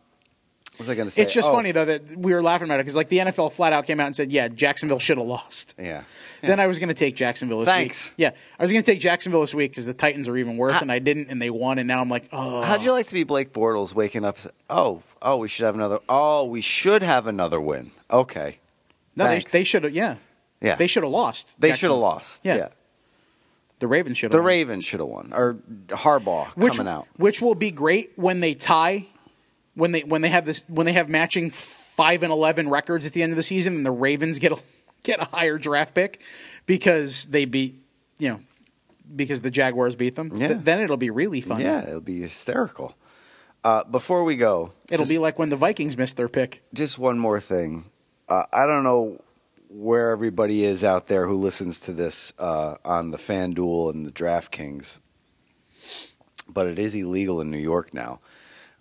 Speaker 2: what was I going to say?
Speaker 3: It's just
Speaker 2: Oh,
Speaker 3: funny though that we were laughing about it because like the NFL flat out came out and said, "Yeah, Jacksonville should have lost."
Speaker 2: Yeah.
Speaker 3: Then I was going to take Jacksonville this
Speaker 2: Thanks.
Speaker 3: week. Yeah, I was going to take Jacksonville this week because the Titans are even worse, and I didn't, and they won, and now I'm like, oh,
Speaker 2: How'd you like to be Blake Bortles waking up? and say, Oh, oh, we should have another. Oh, we should have another win. Okay.
Speaker 3: no, they,
Speaker 2: Thanks.
Speaker 3: they should have, yeah,
Speaker 2: Yeah.
Speaker 3: they should have lost.
Speaker 2: They should have lost.
Speaker 3: Yeah.
Speaker 2: Yeah.
Speaker 3: The Ravens should have. The.
Speaker 2: Ravens should have won, or Harbaugh
Speaker 3: which,
Speaker 2: coming out.
Speaker 3: which will be great when they tie, when they when they have this when they have matching five and eleven records at the end of the season, and the Ravens get a <laughs> get a higher draft pick because they beat you know because the Jaguars beat them.
Speaker 2: Yeah.
Speaker 3: Th- then it'll be really fun.
Speaker 2: Yeah, it'll be hysterical. Uh, before we go,
Speaker 3: it'll
Speaker 2: just-
Speaker 3: be like when the Vikings missed their pick.
Speaker 2: just one more thing. Uh, I don't know where everybody is out there who listens to this uh, on the FanDuel and the DraftKings, but it is illegal in New York now.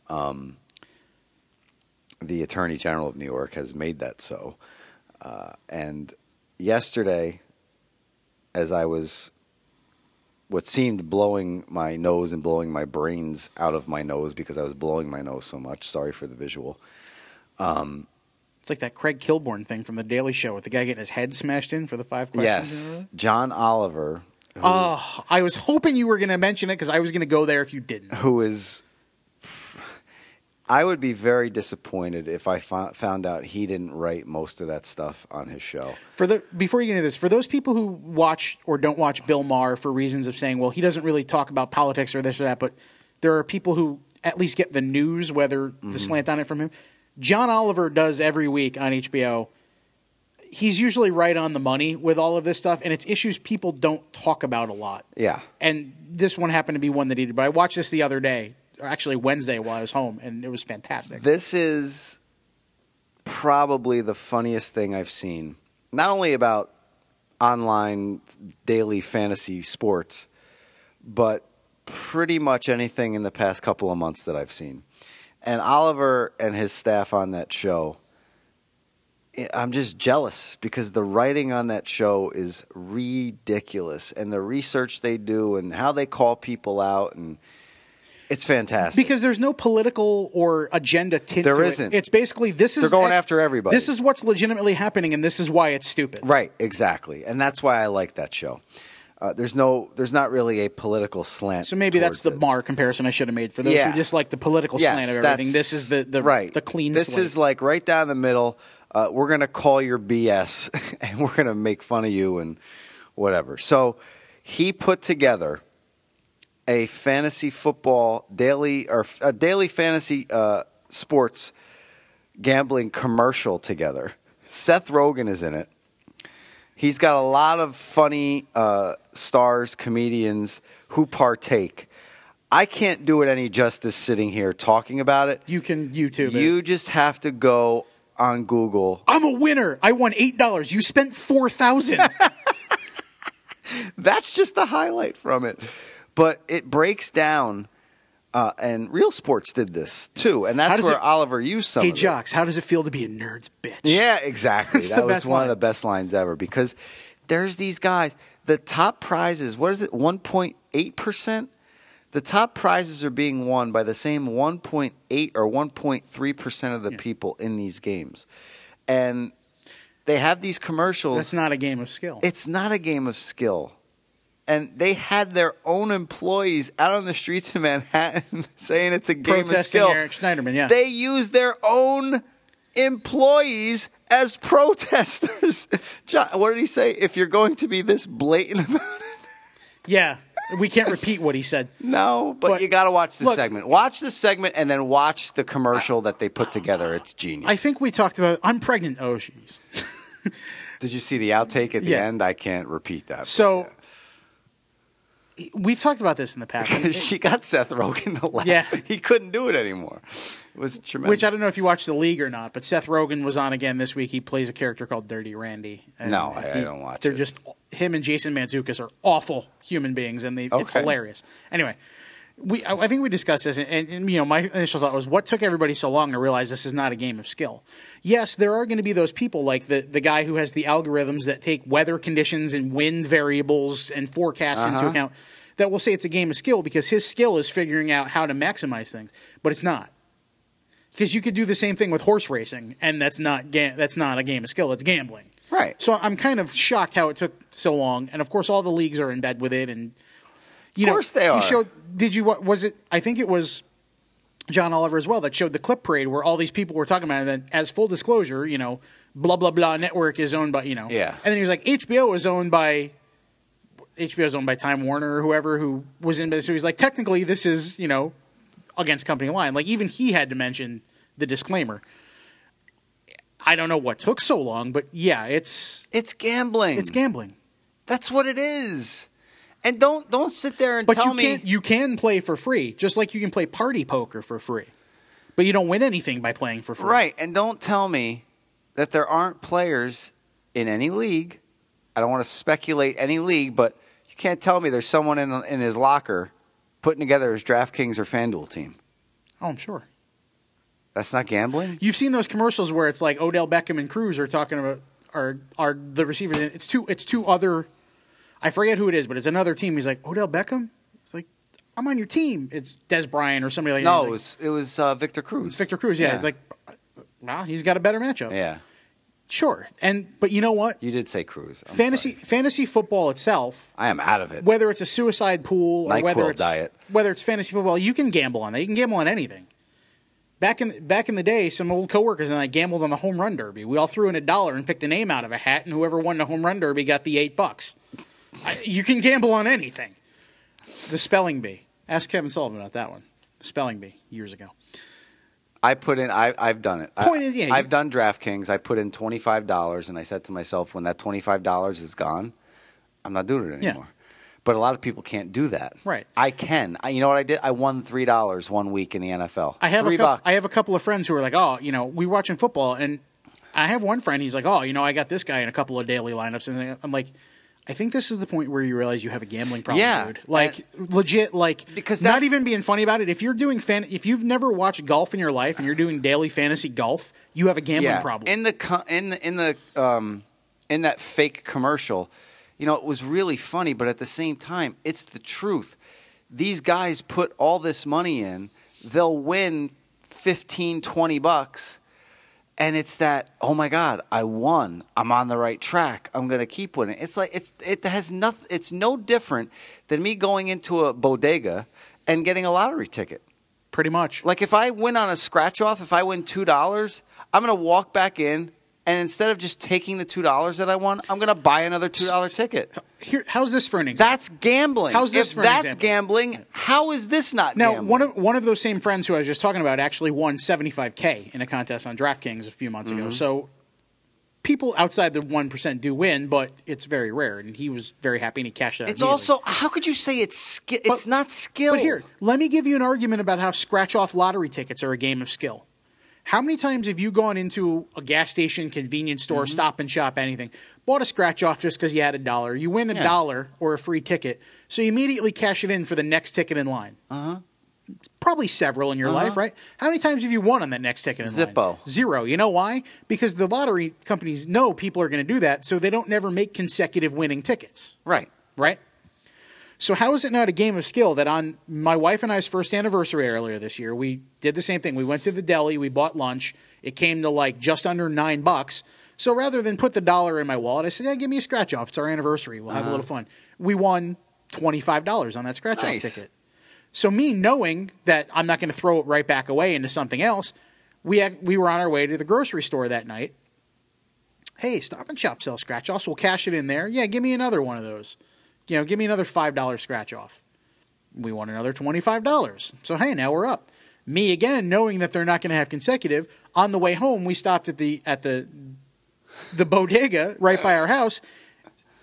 Speaker 2: Um, the Attorney General of New York has made that so. Uh, and yesterday, as I was what seemed blowing my nose and blowing my brains out of my nose because I was blowing my nose so much. Sorry for the visual. Um,
Speaker 3: It's like that Craig Kilborn thing from the Daily Show with the guy getting his head smashed in for the five questions. in a row.
Speaker 2: yes, John Oliver, who,
Speaker 3: Oh, I was hoping you were going to mention it because I was going to go there if you didn't.
Speaker 2: who is. I would be very disappointed if I fo- found out he didn't write most of that stuff on his show.
Speaker 3: For the before you get into this, for those people who watch or don't watch Bill Maher for reasons of saying, well, he doesn't really talk about politics or this or that, but there are people who at least get the news, whether the mm-hmm. slant on it from him. John Oliver does every week on HBO. He's usually right on the money with all of this stuff, and it's issues people don't talk about a lot.
Speaker 2: Yeah,
Speaker 3: And this one happened to be one that he did. But I watched this the other day, or actually Wednesday while I was home, and it was fantastic.
Speaker 2: This is probably the funniest thing I've seen. Not only about online daily fantasy sports, but pretty much anything in the past couple of months that I've seen. And Oliver and his staff on that show, I'm just jealous because the writing on that show is ridiculous and the research they do and how they call people out and it's fantastic.
Speaker 3: Because there's no political or agenda tint
Speaker 2: There
Speaker 3: to
Speaker 2: isn't.
Speaker 3: it. It's basically this is
Speaker 2: They're going after everybody.
Speaker 3: This is what's legitimately happening, and this is why it's stupid.
Speaker 2: Right, exactly, and that's why I like that show. Uh, there's no, there's not really a political slant.
Speaker 3: So maybe that's the
Speaker 2: it.
Speaker 3: Maher comparison I should have made for those
Speaker 2: Yeah.
Speaker 3: who just like the political
Speaker 2: Yes,
Speaker 3: slant of everything. This is the the
Speaker 2: right,
Speaker 3: the clean.
Speaker 2: This
Speaker 3: slate.
Speaker 2: is like right down the middle. Uh, we're gonna call your BS, <laughs> and we're gonna make fun of you and whatever. So he put together a fantasy football daily or a daily fantasy uh, sports gambling commercial together. Seth Rogen is in it. He's got a lot of funny uh, stars, comedians who partake. I can't do it any justice sitting here talking about it.
Speaker 3: you can YouTube it.
Speaker 2: You just have to go on Google.
Speaker 3: I'm a winner. I won eight dollars. You spent four thousand. <laughs>
Speaker 2: That's just the highlight from it. But it breaks down, uh, and Real Sports did this too, and that's where
Speaker 3: it-
Speaker 2: Oliver used some.
Speaker 3: hey
Speaker 2: of it.
Speaker 3: jocks, how does it feel to be a nerd's bitch?
Speaker 2: Yeah, <laughs> exactly. That was one
Speaker 3: line.
Speaker 2: of the best lines ever because there's these guys. The top prizes, what is it, 1.8%? The top prizes are being won by the same 1.8 or 1.3% of the people in these games. And they have these commercials.
Speaker 3: That's not a game of skill.
Speaker 2: It's not a game of skill. And they had their own employees out on the streets of Manhattan <laughs> saying it's a game of
Speaker 3: Protesting
Speaker 2: skill.
Speaker 3: Eric Schneiderman. Yeah.
Speaker 2: They use their own employees as protesters. <laughs> John, what did he say? If you're going to be this blatant <laughs> about it,
Speaker 3: Yeah, we can't repeat what he said.
Speaker 2: no, but,
Speaker 3: But,
Speaker 2: you got to watch the segment. Watch the segment and then watch the commercial that they put together. It's genius.
Speaker 3: I think we talked about. I'm pregnant. Oh, jeez.
Speaker 2: Did you see the outtake at the
Speaker 3: Yeah.
Speaker 2: end? I can't repeat that.
Speaker 3: So we've talked about this in the past. <laughs>
Speaker 2: she got Seth Rogen to laugh.
Speaker 3: Yeah.
Speaker 2: he couldn't do it anymore. It was tremendous.
Speaker 3: Which I don't know if you watched the league or not, but Seth Rogen was on again this week. He plays a character called Dirty Randy. And
Speaker 2: No, I- I don't watch
Speaker 3: They're
Speaker 2: it.
Speaker 3: just him and Jason Mantzoukas are awful human beings, and they it's hilarious. Anyway, we I, I think we discussed this, and, and, and, you know my initial thought was, what took everybody so long to realize this is not a game of skill? Yes, there are going to be those people like the the guy who has the algorithms that take weather conditions and wind variables and forecasts into
Speaker 2: Uh-huh.
Speaker 3: account that will say it's a game of skill because his skill is figuring out how to maximize things, but it's not because you could do the same thing with horse racing, and that's not ga- that's not a game of skill; it's gambling.
Speaker 2: Right.
Speaker 3: So I'm kind of shocked how it took so long, and of course, all the leagues are in bed with it, and you
Speaker 2: Of course
Speaker 3: know,
Speaker 2: they are.
Speaker 3: He showed. Did you? What was it? I think it was John Oliver as well that showed the clip parade where all these people were talking about it. And then, as full disclosure, you know, blah blah blah network is owned by you know.
Speaker 2: Yeah.
Speaker 3: And then he was like, HBO is owned by. HBO is owned by Time Warner or whoever who was in business. So he's like, technically, this is you know against company line. Like even he had to mention the disclaimer. I don't know what took so long, but yeah, it's
Speaker 2: it's gambling.
Speaker 3: it's gambling.
Speaker 2: That's what it is. And don't don't sit there and
Speaker 3: But
Speaker 2: tell
Speaker 3: you
Speaker 2: me
Speaker 3: can't you can play for free, just like you can play party poker for free. But you don't win anything by playing for free.
Speaker 2: right. And don't tell me that there aren't players in any league. I don't want to speculate any league, but you can't tell me there's someone in in his locker putting together his DraftKings or FanDuel team.
Speaker 3: Oh, I'm sure.
Speaker 2: That's not gambling.
Speaker 3: You've seen those commercials where it's like Odell Beckham and Cruz are talking about are are the receivers. It's two it's two other I forget who it is, but it's another team. He's like, Odell Beckham? It's like, I'm on your team. It's Dez Bryant or somebody like that.
Speaker 2: No, it was it was uh, Victor Cruz.
Speaker 3: it's Victor Cruz, yeah. It's like well, he's got a better matchup.
Speaker 2: yeah,
Speaker 3: Sure. And but you know what?
Speaker 2: you did say Cruz. I'm
Speaker 3: fantasy
Speaker 2: sorry.
Speaker 3: fantasy football itself
Speaker 2: I am out of it.
Speaker 3: whether it's a suicide pool or
Speaker 2: NyQuil
Speaker 3: whether it's
Speaker 2: diet.
Speaker 3: whether it's fantasy football, you can gamble on that. You can gamble on anything. Back in back in the day, some old coworkers and I gambled on the home run derby. We all threw in a dollar and picked a name out of a hat, and whoever won the home run derby got the eight bucks. I, you can gamble on anything. The spelling bee. Ask Kevin Sullivan about that one. The spelling bee years ago.
Speaker 2: I put in. I, I've done it. I-
Speaker 3: Point is, yeah,
Speaker 2: I've
Speaker 3: you-
Speaker 2: done DraftKings. I put in twenty five dollars, and I said to myself, when that twenty five dollars is gone, I'm not doing it
Speaker 3: Yeah.
Speaker 2: anymore. But a lot of people can't do that.
Speaker 3: Right.
Speaker 2: I can. I, you know what I did? I won three dollars one week in the NFL.
Speaker 3: I have
Speaker 2: three
Speaker 3: a couple,
Speaker 2: bucks.
Speaker 3: I have a couple of friends who are like, oh, you know, we watching football, and I have one friend. He's like, oh, you know, I got this guy in a couple of daily lineups, and I'm like, I think this is the point where you realize you have a gambling problem,
Speaker 2: Yeah,
Speaker 3: dude. Like legit, like
Speaker 2: Because
Speaker 3: not even being funny about it. If you're doing fan, if you've never watched golf in your life and you're doing daily fantasy golf, you have a gambling
Speaker 2: yeah.
Speaker 3: problem.
Speaker 2: In the co- in the in the um, in that fake commercial, you know, it was really funny, but at the same time, it's the truth. These guys put all this money in, they'll win 15, 20 bucks, and it's that, oh my god, I won. I'm on the right track. I'm going to keep winning. It's like it's it has nothing it's no different than me going into a bodega and getting a lottery ticket.
Speaker 3: Pretty much.
Speaker 2: Like if I win on a scratch off, if I win two dollars, I'm gonna walk back in and instead of just taking the two dollars that I won, I'm gonna buy another two dollar ticket.
Speaker 3: Here, how's this for an example?
Speaker 2: That's gambling.
Speaker 3: How's this
Speaker 2: if
Speaker 3: for an
Speaker 2: that's
Speaker 3: example?
Speaker 2: gambling, how is this not
Speaker 3: Now,
Speaker 2: gambling?
Speaker 3: one of one of those same friends who I was just talking about actually won 75k in a contest on DraftKings a few months
Speaker 2: Mm-hmm.
Speaker 3: ago. So people outside the 1% do win, but it's very rare and he was very happy and he cashed out.
Speaker 2: it's also how could you say it's?
Speaker 3: But-
Speaker 2: It's not skill.
Speaker 3: But here, let me give you an argument about how scratch off lottery tickets are a game of skill. How many times have you gone into a gas station, convenience store,
Speaker 2: Mm-hmm.
Speaker 3: stop and shop, anything, bought a scratch off just because you had a dollar? You win a
Speaker 2: Yeah.
Speaker 3: dollar or a free ticket, so you immediately cash it in for the next ticket in line. Uh
Speaker 2: Uh-huh.
Speaker 3: Probably several in your life, right? How many times have you won on that next ticket in line?
Speaker 2: Zippo.
Speaker 3: Zero. You know why? Because the lottery companies know people are going to do that, so they don't never make consecutive winning tickets
Speaker 2: right?
Speaker 3: right? So how is it not a game of skill that on my wife and I's first anniversary earlier this year, we did the same thing. We went to the deli, we bought lunch. It came to like just under nine bucks. So rather than put the dollar in my wallet, I said, "Yeah, give me a scratch off. It's our anniversary. We'll have a uh-huh. little fun." We won twenty five dollars on that scratch off
Speaker 2: Nice.
Speaker 3: ticket. So me knowing that I'm not going to throw it right back away into something else, we had, we were on our way to the grocery store that night, Hey, Stop and Shop sells scratch offs. We'll cash it in there. Yeah, give me another one of those. You know, give me another five dollar scratch off. We want another twenty five dollars. So hey, now we're up. Me again, knowing that they're not going to have consecutive. On the way home, we stopped at the at the the bodega right by our house.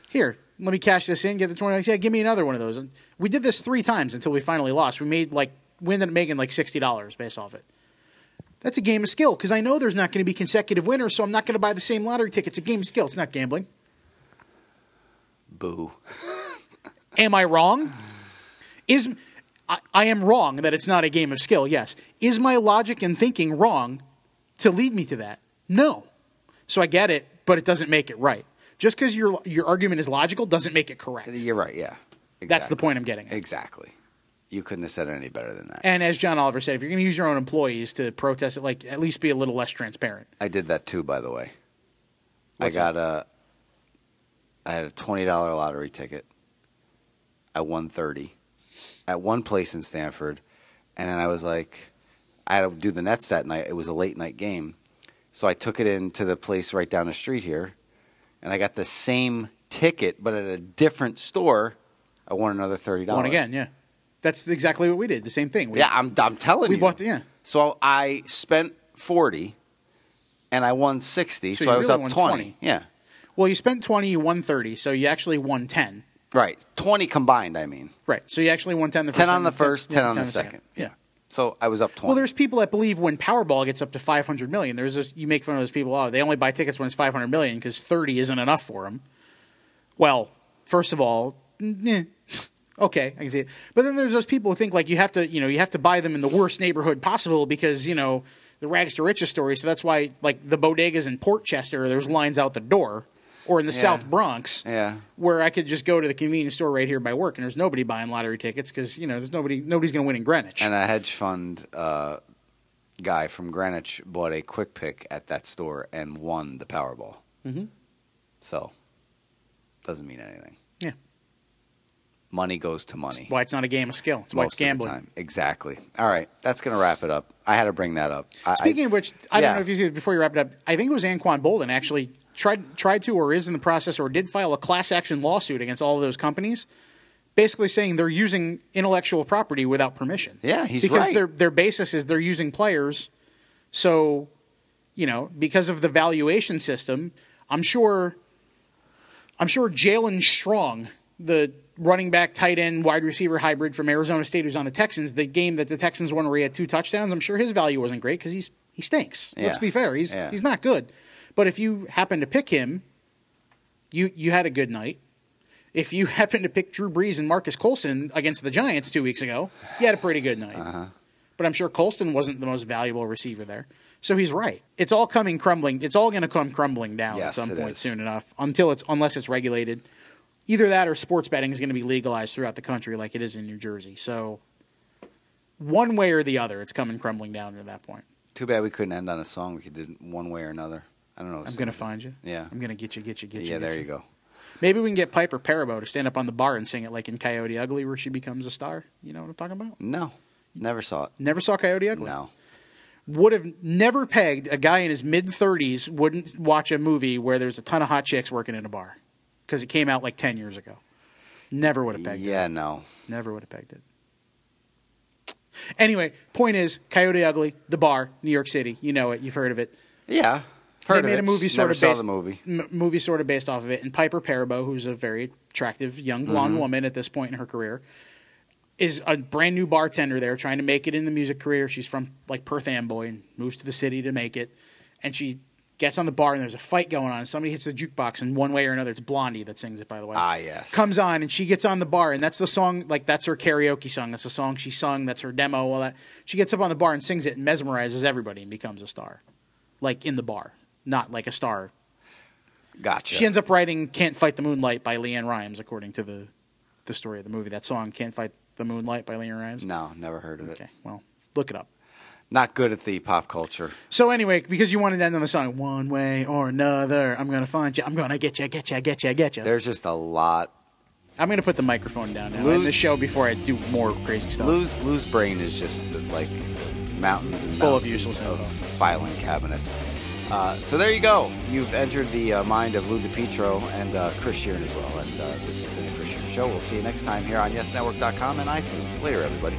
Speaker 3: Here, let me cash this in, get the twenty. Yeah, give me another one of those. And we did this three times until we finally lost. We made like we ended up making like sixty dollars based off it. That's a game of skill because I know there's not going to be consecutive winners, so I'm not going to buy the same lottery ticket. It's a game of skill. It's not gambling.
Speaker 2: Boo.
Speaker 3: Am I wrong? Is I, I am wrong that it's not a game of skill. Yes. Is my logic and thinking wrong to lead me to that? No. So I get it, but it doesn't make it right. Just because your your argument is logical doesn't make it correct.
Speaker 2: You're right. Yeah.
Speaker 3: That's the point I'm getting at.
Speaker 2: Exactly. You couldn't have said it any better than that.
Speaker 3: And as John Oliver said, if you're going to use your own employees to protest it, like at least be a little less transparent.
Speaker 2: I did that too, by the way.
Speaker 3: What's
Speaker 2: I got a. I had a twenty dollar lottery ticket. Won thirty, at one place in Stamford, and then I was like, I had to do the Nets that night. It was a late night game, so I took it into the place right down the street here, and I got the same ticket, but at a different store. I won another thirty dollars.
Speaker 3: One again, yeah. That's exactly what we did. The same thing. We,
Speaker 2: Yeah, I'm. I'm telling
Speaker 3: we
Speaker 2: you.
Speaker 3: bought the yeah.
Speaker 2: So I spent forty, and I won sixty.
Speaker 3: So
Speaker 2: So,
Speaker 3: you
Speaker 2: I was
Speaker 3: really
Speaker 2: up
Speaker 3: won
Speaker 2: 20.
Speaker 3: 20.
Speaker 2: Yeah,
Speaker 3: Well, you spent twenty, you won thirty, so you actually won ten.
Speaker 2: Right. Twenty combined. I mean,
Speaker 3: Right. So you actually won ten. The first
Speaker 2: ten on the first, ten, on the second.
Speaker 3: Yeah.
Speaker 2: So I was up twenty.
Speaker 3: Well, there's people that believe when Powerball gets up to 500 million, there's this, you make fun of those people. Oh, they only buy tickets when it's 500 million because 30 isn't enough for them. Well, first of all, eh, <laughs> okay, I can see it. But then there's those people who think like you have to, you know, you have to buy them in the worst neighborhood possible because you know the rags to riches story. So that's why like the bodegas in Portchester, there's lines out the door, or in the
Speaker 2: Yeah.
Speaker 3: South Bronx,
Speaker 2: Yeah.
Speaker 3: where I could just go to the convenience store right here by work, and there's nobody buying lottery tickets because you know there's nobody, nobody's going to win in Greenwich.
Speaker 2: and a hedge fund uh, guy from Greenwich bought a quick pick at that store and won the Powerball.
Speaker 3: Mhm.
Speaker 2: So doesn't mean anything.
Speaker 3: Yeah.
Speaker 2: Money goes to money.
Speaker 3: That's why it's not a game of skill. It's why it's
Speaker 2: most of the
Speaker 3: gambling.
Speaker 2: Exactly. All right, that's gonna wrap it up. I had to bring that up.
Speaker 3: Speaking
Speaker 2: I,
Speaker 3: of which, I
Speaker 2: yeah.
Speaker 3: don't know if you see it before you wrap it up. I think it was Anquan Boldin actually tried tried to or is in the process or did file a class action lawsuit against all of those companies, basically saying they're using intellectual property without permission.
Speaker 2: Yeah, he's
Speaker 3: because
Speaker 2: right.
Speaker 3: their their basis is they're using players, so you know because of the valuation system, I'm sure. I'm sure Jaelen Strong, the running back, tight end, wide receiver hybrid from Arizona State, who's on the Texans, the game that the Texans won where he had two touchdowns, I'm sure his value wasn't great because he's he stinks. Let's be fair, he's
Speaker 2: Yeah.
Speaker 3: he's not good. But if you happen to pick him, you you had a good night. If you <laughs> happen to pick Drew Brees and Marques Colston against the Giants two weeks ago, you had a pretty good night.
Speaker 2: Uh-huh.
Speaker 3: But I'm sure Colston wasn't the most valuable receiver there. So he's right. It's all coming crumbling. It's all going to come crumbling down
Speaker 2: Yes,
Speaker 3: at some point
Speaker 2: is.
Speaker 3: soon enough. Until it's unless it's regulated. Either that or sports betting is going to be legalized throughout the country like it is in New Jersey. So one way or the other, it's coming crumbling down to that point.
Speaker 2: Too bad we couldn't end on a song. We could do one way or another. I don't know.
Speaker 3: I'm going to find you.
Speaker 2: Yeah.
Speaker 3: I'm going to get you, get you, get you.
Speaker 2: Yeah,
Speaker 3: get
Speaker 2: there you go.
Speaker 3: Maybe we can get Piper Perabo to stand up on the bar and sing it like in Coyote Ugly, where she becomes a star. You know what I'm talking about?
Speaker 2: No, never saw it.
Speaker 3: Never saw Coyote Ugly.
Speaker 2: No.
Speaker 3: Would have never pegged a guy in his mid 30s wouldn't watch a movie where there's a ton of hot chicks working in a bar because it came out like 10 years ago. Never would have pegged
Speaker 2: Yeah,
Speaker 3: it.
Speaker 2: Yeah, no.
Speaker 3: Never would have pegged it. Anyway, point is Coyote Ugly, the bar, New York City. You know it. You've heard of it.
Speaker 2: Yeah. Heard
Speaker 3: they made
Speaker 2: it.
Speaker 3: a movie sort
Speaker 2: Never
Speaker 3: of
Speaker 2: saw
Speaker 3: based
Speaker 2: the movie.
Speaker 3: m- movie sort of based off of it. And Piper Perabo, who's a very attractive young blonde
Speaker 2: Mm-hmm.
Speaker 3: woman at this point in her career, is a brand new bartender there, trying to make it in the music career. She's from like Perth Amboy and moves to the city to make it. And she gets on the bar and there's a fight going on. And somebody hits the jukebox, and one way or another, it's Blondie that sings it. By the way,
Speaker 2: Ah, yes.
Speaker 3: comes on and she gets on the bar and that's the song like that's her karaoke song that's the song she sung that's her demo all that she gets up on the bar and sings it and mesmerizes everybody and becomes a star like in the bar not like a star
Speaker 2: Gotcha.
Speaker 3: she ends up writing can't fight the moonlight by LeAnn Rimes according to the the story of the movie that song can't fight the moonlight by LeAnn Rimes
Speaker 2: no, never heard of it.
Speaker 3: okay well look it up
Speaker 2: Not good at the pop culture.
Speaker 3: so anyway because you wanted to end on the song one way or another i'm gonna find you i'm gonna get you get you get you get you
Speaker 2: There's just a lot.
Speaker 3: i'm gonna put the microphone down now
Speaker 2: Lose-
Speaker 3: in the show before i do more crazy stuff
Speaker 2: Lou's Lou's brain is just like mountains and
Speaker 3: Full of
Speaker 2: mountains
Speaker 3: useless
Speaker 2: of
Speaker 3: info.
Speaker 2: filing cabinets. Uh, so there you go. You've entered the uh, mind of Lou DiPietro and uh, Chris Shearn as well. And uh, this has been the Chris Shearn Show. We'll see you next time here on YesNetwork.com and iTunes. Later, everybody.